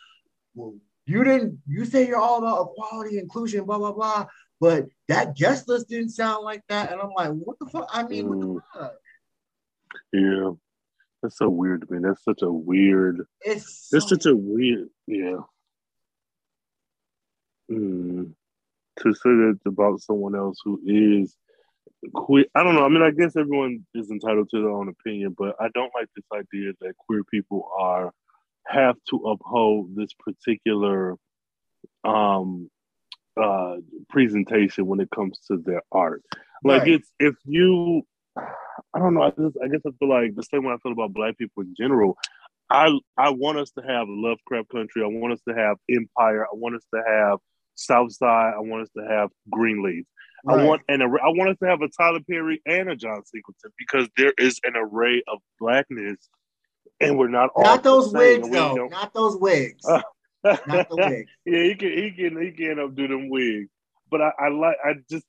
well, you didn't you say you're all about equality, inclusion, blah blah blah, but that guest list didn't sound like that. And I'm like, what the fuck? I mean, what Mm. the fuck? Yeah. That's so weird to me. That's such a weird. It's That's so- such a weird. Yeah. Mm. To say that about someone else who is queer. I don't know. I mean, I guess everyone is entitled to their own opinion, but I don't like this idea that queer people are have to uphold this particular um uh presentation when it comes to their art. Like Right. it's if you I don't know. I just I guess I feel like the same way I feel about black people in general. I I want us to have Lovecraft Country. I want us to have Empire. I want us to have South Side. I want us to have Greenleaf. I Right. want and I want us to have a Tyler Perry and a John Singleton because there is an array of blackness, and we're not all Not those wigs we though. don't- those wigs. Not the wigs. yeah, he can he can he can up do them wigs. But I, I like I just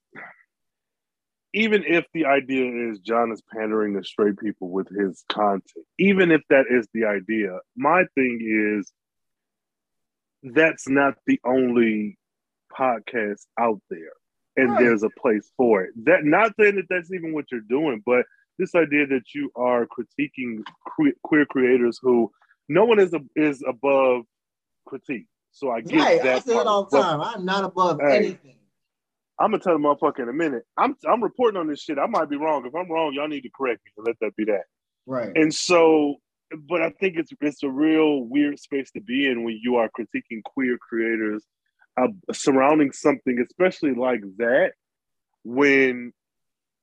even if the idea is John is pandering to straight people with his content, even if that is the idea, my thing is that's not the only podcast out there, and Right. there's a place for it. That not saying that that's even what you're doing, but this idea that you are critiquing que- queer creators who no one is a, is above critique. So I get Right. that. I say it all the time. I'm not above Hey. anything. I'm gonna tell the motherfucker in a minute. I'm I'm reporting on this shit. I might be wrong. If I'm wrong, y'all need to correct me and let that be that. Right. And so, but I think it's it's a real weird space to be in when you are critiquing queer creators uh, surrounding something, especially like that. When,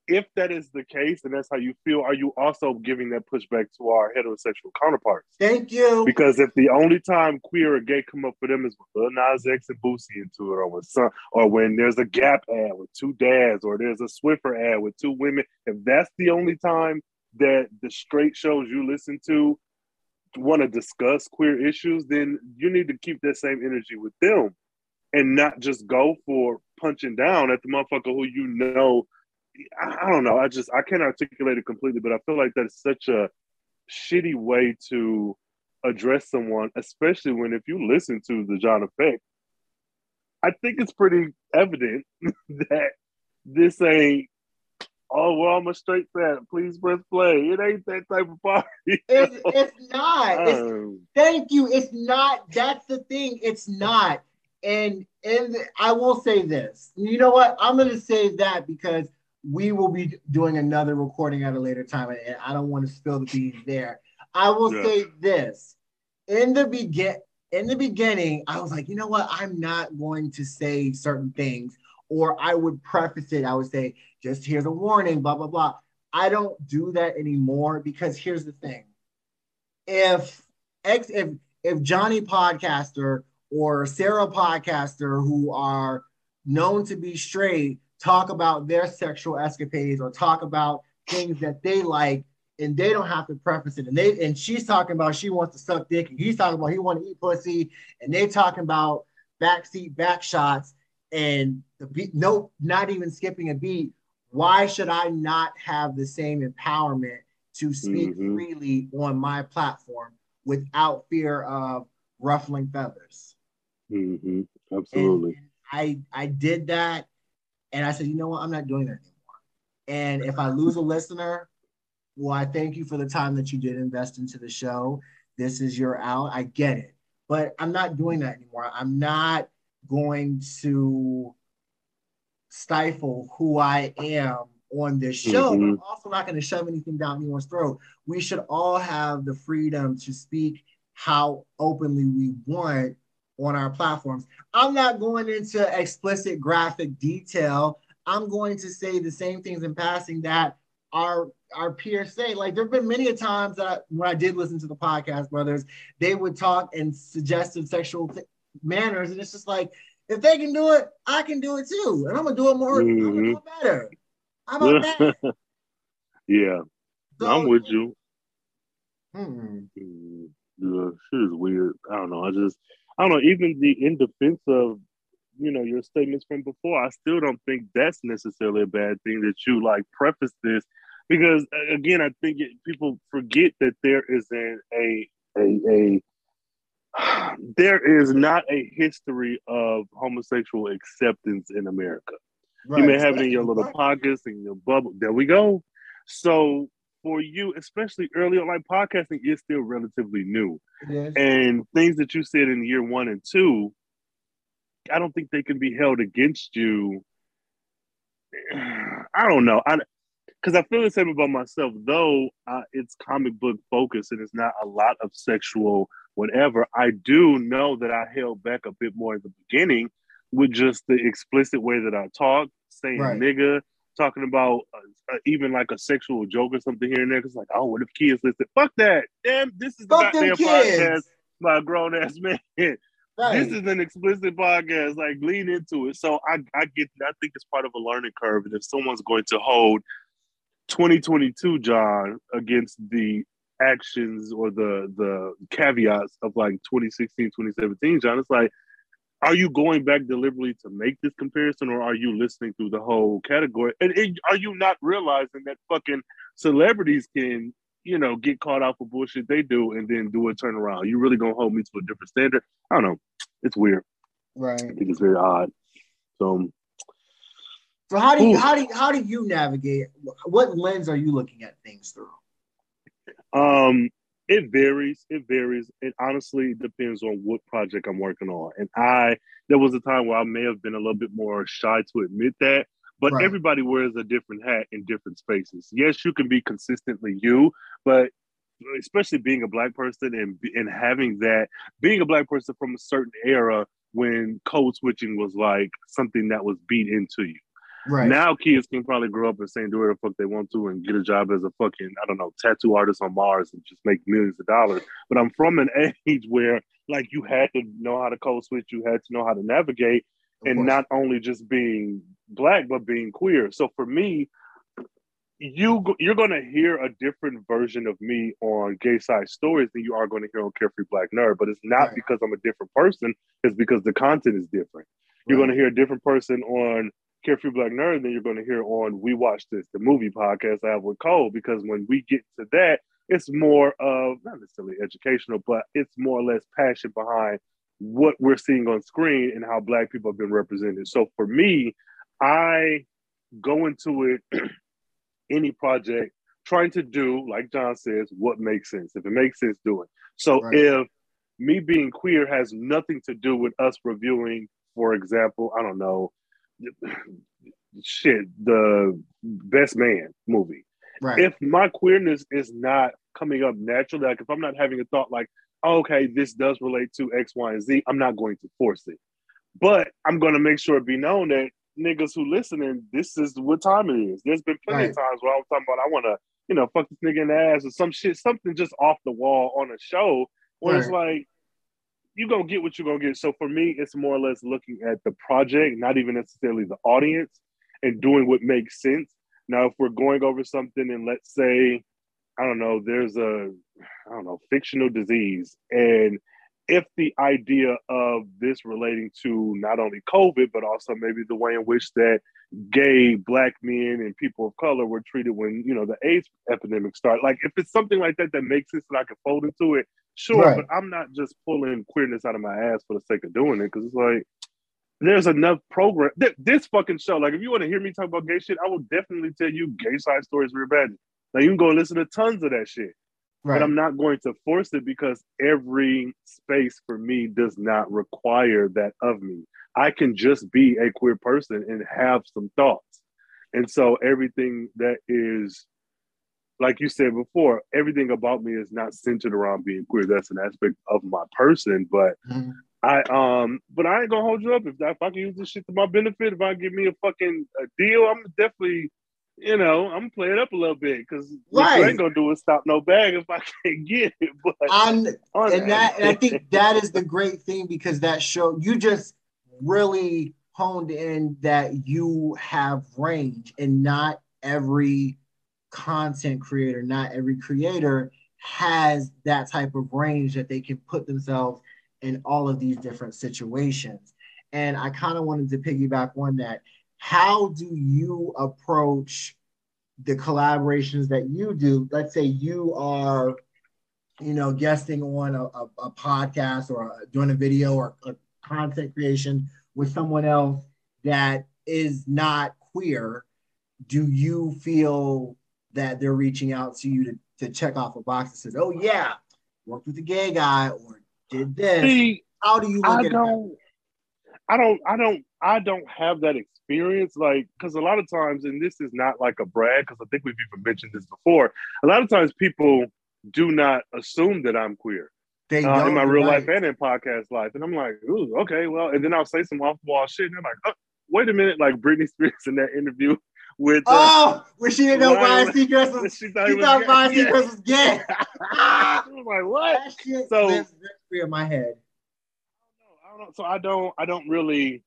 if that is the case, and that's how you feel, are you also giving that pushback to our heterosexual counterparts? Thank you. Because if the only time queer or gay come up for them is with Lil Nas X and Boosie into it, or with some, or when there's a Gap ad with two dads, or there's a Swiffer ad with two women, if that's the only time that the straight shows you listen to want to discuss queer issues, then you need to keep that same energy with them, and not just go for punching down at the motherfucker who you know. I, I don't know. I just I can't articulate it completely, but I feel like that's such a shitty way to address someone, especially when if you listen to the John Effect, I think it's pretty evident that this ain't. Oh well, I'm a straight fan. Please press play. It ain't that type of party. It's, it's not. It's, Um, thank you. It's not. That's the thing. It's not. And and I will say this. You know what? I'm going to say that because we will be doing another recording at a later time, and I don't want to spill the beans there. I will Yeah. say this. In the begin in the beginning, I was like, you know what? I'm not going to say certain things, or I would preface it. I would say, just here's a warning, blah blah blah. I don't do that anymore because here's the thing. If ex if if Johnny Podcaster or Sarah Podcaster who are known to be straight talk about their sexual escapades or talk about things that they like and they don't have to preface it. And they and she's talking about she wants to suck dick and he's talking about he want to eat pussy and they talking about backseat back shots and the beat nope not even skipping a beat. Why should i not have the same empowerment to speak Mhm. freely on my platform without fear of ruffling feathers mhm, absolutely. and I I did that, and I said, you know what, I'm not doing that anymore. And if I lose a listener, well, I thank you for the time that you did invest into the show. This is your out. I get it, but I'm not doing that anymore. I'm not going to stifle who I am on this show. But I'm also not going to shove anything down anyone's throat. We should all have the freedom to speak how openly we want on our platforms. I'm not going into explicit graphic detail. I'm going to say the same things in passing that our our peers say. Like there have been many a times that when I did listen to the podcast brothers, they would talk in suggestive sexual t- manners, and it's just like if they can do it, I can do it too, and I'm gonna do it more. I'm gonna do it better. How about that? yeah, So- I'm with you. Hmm. Mm, Yeah, shit is weird. I don't know. I just, I don't know. Even the in defense of, you know, your statements from before, I still don't think that's necessarily a bad thing that you like preface this because again, I think it, people forget that there is an, a a a there is not a history of homosexual acceptance in America. You may Right. have it in your little pockets in your bubble. There we go. So for you, especially early on, like podcasting is still relatively new. Is. And things that you said in year one and two, I don't think they can be held against you. I don't know. I because I feel the same about myself, though uh, it's comic book focused and it's not a lot of sexual whatever. I do know that I held back a bit more in the beginning with just the explicit way that I talk, saying Right. nigga, talking about uh, uh, even like a sexual joke or something here and there. Cause like, oh, what if kids listen? Fuck that. Damn, this is the Fuck them goddamn podcast by a grown ass man. Right. This is an explicit podcast. Like, lean into it. So I, I get. I think it's part of a learning curve. And if someone's going to hold 2022 John against the actions or the the caveats of like 2016, 2017 John, it's like are you going back deliberately to make this comparison or are you listening through the whole category and, and are you not realizing that fucking celebrities can you know get caught out for bullshit they do and then do a turnaround you really gonna hold me to a different standard i don't know it's weird right. i think it's very odd so So how do you Ooh. how do you, how do you navigate? What lens are you looking at things through? Um, it varies. It varies. It honestly depends on what project I'm working on. And I, there was a time where I may have been a little bit more shy to admit that. But Right. everybody wears a different hat in different spaces. Yes, you can be consistently you, but especially being a black person and and having that being a black person from a certain era when code switching was like something that was beat into you. Right. Now kids can probably grow up and say do whatever the fuck they want to and get a job as a fucking, I don't know, tattoo artist on Mars and just make millions of dollars. But I'm from an age where like you had to know how to code switch, you had to know how to navigate, Of and course. not only just being black, but being queer. So for me, you you're going to hear a different version of me on gay side stories than you are going to hear on carefree black nerd but it's not Right. because i'm a different person it's because the content is different you're Right. to hear a different person on Carefree Black Nerd than you're going to hear on We Watch This, the movie podcast I have with Cole. Because when we get to that, it's more of not necessarily educational, but it's more or less passion behind what we're seeing on screen and how Black people have been represented. So for me, I go into it, any project, trying to do, like John says, what makes sense. If it makes sense, do it. So Right. if me being queer has nothing to do with us reviewing, for example, I don't know, shit, the Best Man movie. right. If my queerness is not coming up naturally, like if I'm not having a thought like, oh, okay, this does relate to X, Y, and Z, I'm not going to force it. But I'm going to make sure it be known that niggas who listening, this is what time it is. There's been plenty of times where I was talking about I want to, you know, fuck this nigga in the ass or some shit, something just off the wall on a show where it's like, you gonna get what you're gonna get. So for me, it's more or less looking at the project, not even necessarily the audience, and doing what makes sense. Now, if we're going over something, and let's say, I don't know, there's a, I don't know, fictional disease, and if the idea of this relating to not only COVID, but also maybe the way in which that gay black men and people of color were treated when you know the AIDS epidemic started, like if it's something like that that makes sense and I can fold into it, sure. Right. But I'm not just pulling queerness out of my ass for the sake of doing it because it's like there's enough program. Th- this fucking show, like if you want to hear me talk about gay shit, I will definitely tell you gay side stories real bad. Now you can go listen to tons of that shit right. but I'm not going to force it because every space for me does not require that of me. I can just be a queer person and have some thoughts. And so everything that is, like you said before, everything about me is not centered around being queer. That's an aspect of my person, but Mhm. I um, but I ain't gonna hold you up if that if I can use this shit to my benefit. If I give me a fucking a deal, I'm definitely, you know, I'm gonna play it up a little bit because what Right. ain't gonna do is stop no bag if I can't get it. But I'm and that and I think that is the great thing because that show you just really honed in that you have range and not every content creator, not every creator has that type of range that they can put themselves in all of these different situations. And I kind of wanted to piggyback on that. How do you approach the collaborations that you do? Let's say you are you know, guesting on a, a, a podcast or a, doing a video or a content creation with someone else that is not queer, do you feel that they're reaching out to you to, to check off a box that says, oh, yeah, worked with a gay guy or did this? See, How do you look I at it? don't, I don't, I don't, I don't have that experience. Like, because a lot of times, and this is not like a brag, because I think we've even mentioned this before. A lot of times, people do not assume that I'm queer They uh, in my real right. life and in podcast life, and I'm like, ooh, okay, well, and then I'll say some off the wall shit, and I'm like, oh, wait a minute, like Britney Spears in that interview with uh, Oh, when she didn't know Ryan- Ryan Seacrest was, she she thought he was thought. Ryan. Seacrest was gay. I was like, what? that shit So- lives in my head. Don't. So I don't. I don't really.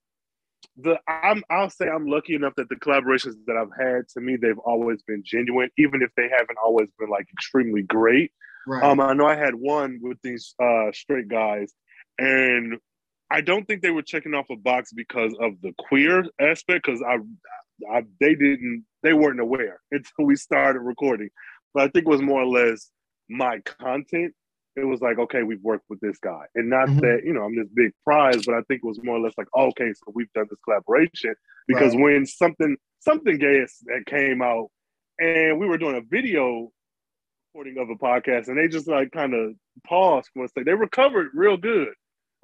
The I'm. I'll say I'm lucky enough that the collaborations that I've had to me they've always been genuine, even if they haven't always been like extremely great. Right. Um, I know I had one with these uh straight guys, and I don't think they were checking off a box because of the queer aspect. Because I, I, they didn't. They weren't aware until we started recording. But I think it was more or less my content it was like, okay, we've worked with this guy. And not Mhm. that, you know, I'm this big prize, but I think it was more or less like, oh, okay, so we've done this collaboration. Because Right. when something something gay that came out and we were doing a video recording of a podcast and they just like kind of paused for a second. They recovered real good.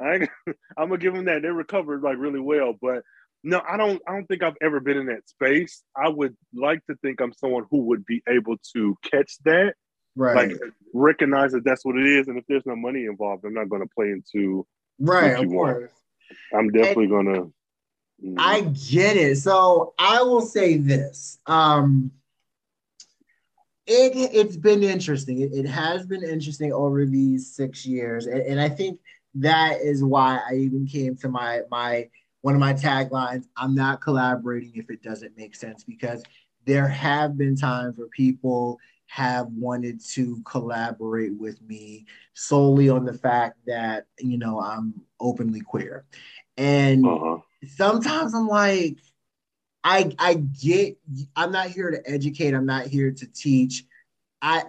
I, I'm gonna give them that. They recovered like really well. But no, I don't I don't think I've ever been in that space. I would like to think I'm someone who would be able to catch that right. like recognize that that's what it is and if there's no money involved i'm not going to play into right. what Of you want. course. i'm definitely going to I get it. So I will say this. Um it it's been interesting. It, it has been interesting over these six years. And, and I think that is why I even came to my my one of my taglines, I'm not collaborating if it doesn't make sense because there have been times where people have wanted to collaborate with me solely on the fact that you know I'm openly queer. And uh-huh. sometimes I'm like, I I get I'm not here to educate, I'm not here to teach. I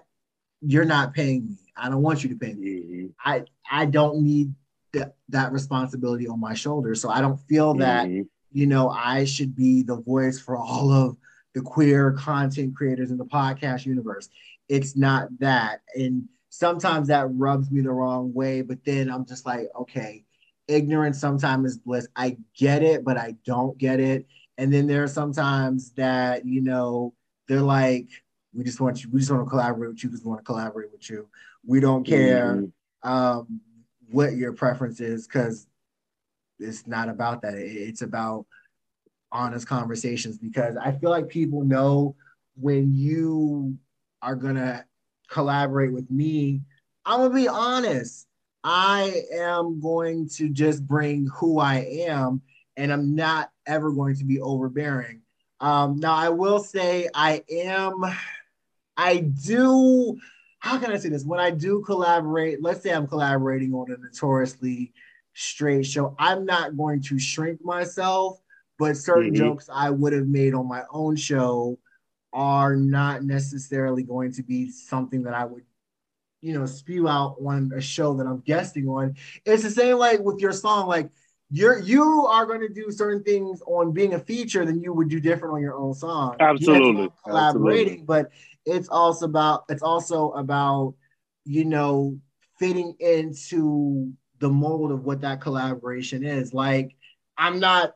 you're not paying me. I don't want you to pay me. Mhm. I I don't need that that responsibility on my shoulders. So I don't feel that, Mhm. you know, I should be the voice for all of the queer content creators in the podcast universe. It's not that. And sometimes that rubs me the wrong way, but then I'm just like, okay, ignorance sometimes is bliss. I get it, but I don't get it. And then there are sometimes that, you know, they're like, we just want you, we just want to collaborate with you because we want to collaborate with you. We don't care Mhm. um, what your preference is because it's not about that. It's about honest conversations because I feel like people know when you are gonna collaborate with me, I'm gonna be honest. I am going to just bring who I am, and I'm not ever going to be overbearing. Um, now, I will say I am. I do. How can I say this? When I do collaborate, let's say I'm collaborating on a notoriously straight show, I'm not going to shrink myself, but certain Mhm. jokes I would have made on my own show are not necessarily going to be something that I would, you know, spew out on a show that I'm guesting on. It's the same like with your song, like you're you are going to do certain things on being a feature than you would do different on your own song. Absolutely. collaborating, Absolutely. but it's also about it's also about you know fitting into the mold of what that collaboration is. Like I'm not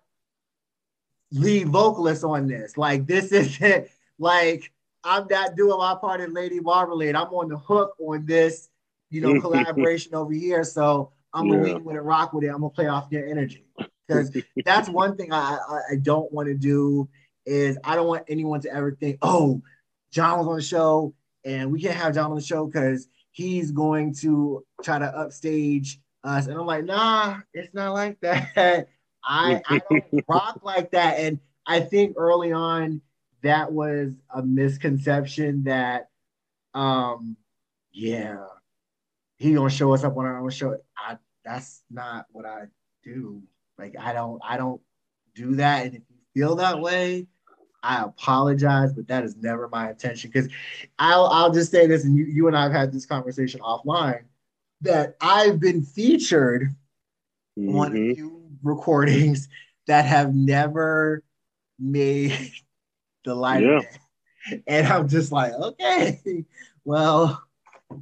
lead vocalist on this. Like this isn't like I'm not doing my part in Lady Marmalade. I'm on the hook on this, you know, collaboration over here. So I'm gonna Yeah. lean with it, rock with it. I'm gonna play off your energy because that's one thing I I, I don't want to do is I don't want anyone to ever think, oh, John was on the show and we can't have John on the show because he's going to try to upstage us. And I'm like, nah, it's not like that. I, I don't rock like that. And I think early on that was a misconception that um yeah, he gonna show us up on our own show. I that's not what I do. Like I don't I don't do that. And if you feel that way, I apologize, but that is never my intention. Because I'll I'll just say this, and you, you and I have had this conversation offline that I've been featured on a Mhm. few recordings that have never made the light Yeah. And I'm just like, okay, well,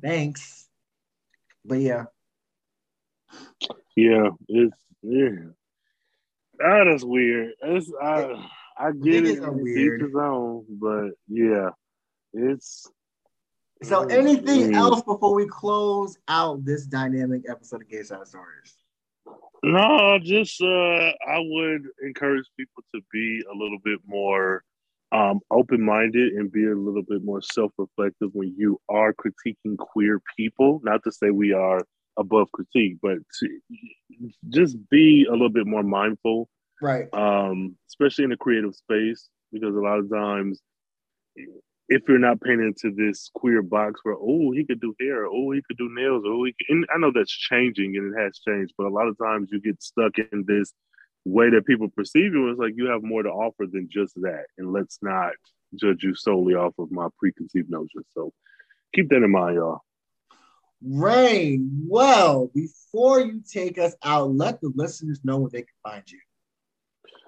thanks. But yeah, Yeah, it's yeah. That is weird. It's I I get it. weird. each his own, but yeah, it's. so anything mm. else before we close out this dynamic episode of Gay Side Stories? No, just uh, I would encourage people to be a little bit more um, open minded and be a little bit more self reflective when you are critiquing queer people. Not to say we are above critique, but to just be a little bit more mindful, Right. um, especially in the creative space, because a lot of times, if you're not painted into this queer box where oh he could do hair, oh he could do nails, oh he could, and I know that's changing and it has changed, but a lot of times you get stuck in this way that people perceive you. It's like you have more to offer than just that, and let's not judge you solely off of my preconceived notions. So keep that in mind, y'all. Rhayne, well, before you take us out, let the listeners know where they can find you.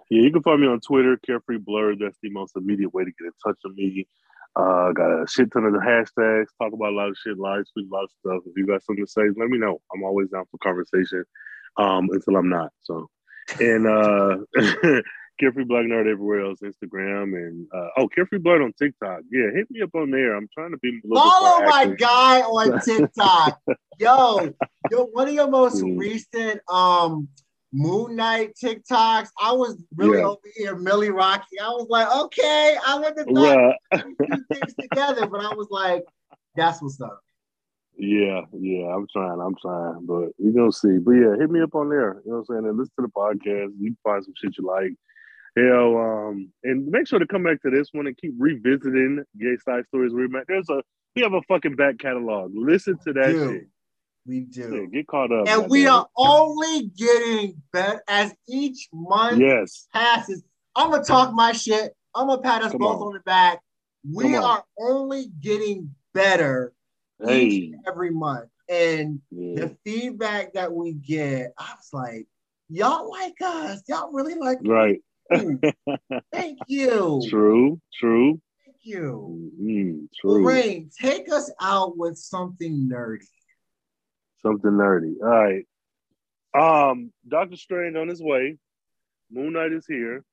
Yeah, you can find me on Twitter, Carefree Blerd. That's the most immediate way to get in touch with me. Uh, got a shit ton of the hashtags, talk about a lot of shit, live tweet a lot of stuff. If you got something to say, let me know. I'm always down for conversation um, until I'm not. So, and uh, Carefree Black Nerd everywhere else, Instagram and uh, oh, Carefree Blerd on TikTok. Yeah, hit me up on there. I'm trying to be a little Follow my active. guy on TikTok. yo, yo, one of your most recent um Moon Knight TikToks. I was really Yeah. over here, Millie Rocky. I was like, okay, I wouldn't have thought Right. we things together, but I was like, that's what's up. Yeah, yeah, I'm trying, I'm trying, but we gonna see. But yeah, hit me up on there. You know what I'm saying? And listen to the podcast. You can find some shit you like. Hell, um, and make sure to come back to this one and keep revisiting Gay Side Stories. There's a we have a fucking back catalog. Listen to that Dude, shit. We Yeah, do. get caught up. And we are only getting better as each month Yes. passes. I'm gonna talk my shit. I'm gonna pat us Come both on. on. the back. We on. are only getting better each Hey. and every month. And Yeah. the feedback that we get, I was like, y'all like us. Y'all really like us. Right. Thank you. True. True. Thank you. Mm, true. Rhayne, take us out with something nerdy. Something nerdy. All right. Um, Doctor Strange on his way. Moon Knight is here.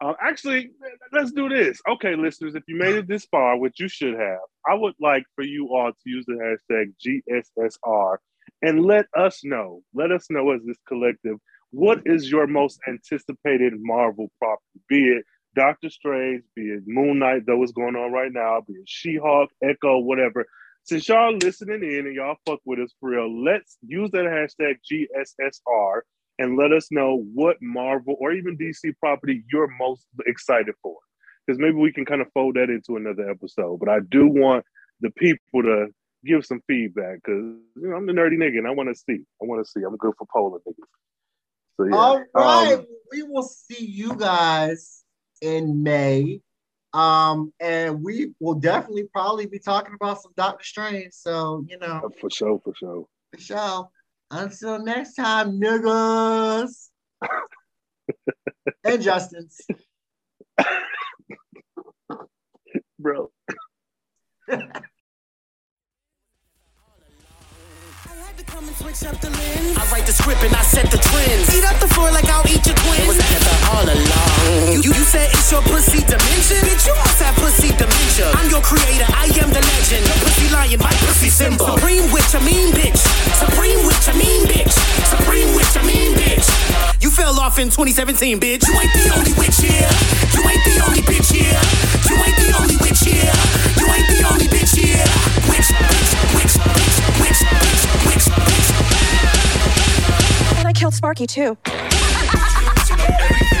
Uh, actually, let's do this. Okay, listeners, if you made it this far, which you should have, I would like for you all to use the hashtag GSSR and let us know. Let us know as this collective, what is your most anticipated Marvel property? Be it Doctor Strange, be it Moon Knight, though it's going on right now, be it She-Hulk, Echo, whatever. Since y'all listening in and y'all fuck with us for real, let's use that hashtag GSSR and let us know what Marvel or even DC property you're most excited for. Because maybe we can kind of fold that into another episode. But I do want the people to give some feedback because you know, I'm the nerdy nigga and I want to see. I want to see. I'm good for polling niggas. So yeah. All right. Um, we will see you guys in May. Um, and we will definitely probably be talking about some Doctor Strange. So, you know, for sure, for sure. for sure. Until next time, niggas. and Justin's. Bro. I write the script and I set the trends. Eat up the floor like I'll eat your twins. It was together all along. You, you said it's your pussy dimension. Bitch, you must have pussy dementia. I'm your creator, I am the legend. Your pussy lion, my pussy symbol. Supreme witch, I mean bitch. Supreme witch, I mean bitch. Supreme witch, I mean bitch. You fell off in 2017, bitch. You ain't the only witch here. You ain't the only bitch here. You ain't the only witch here. You ain't the only bitch here. Witch, witch, witch, witch, witch, witch, witch, witch. And I killed Sparky too.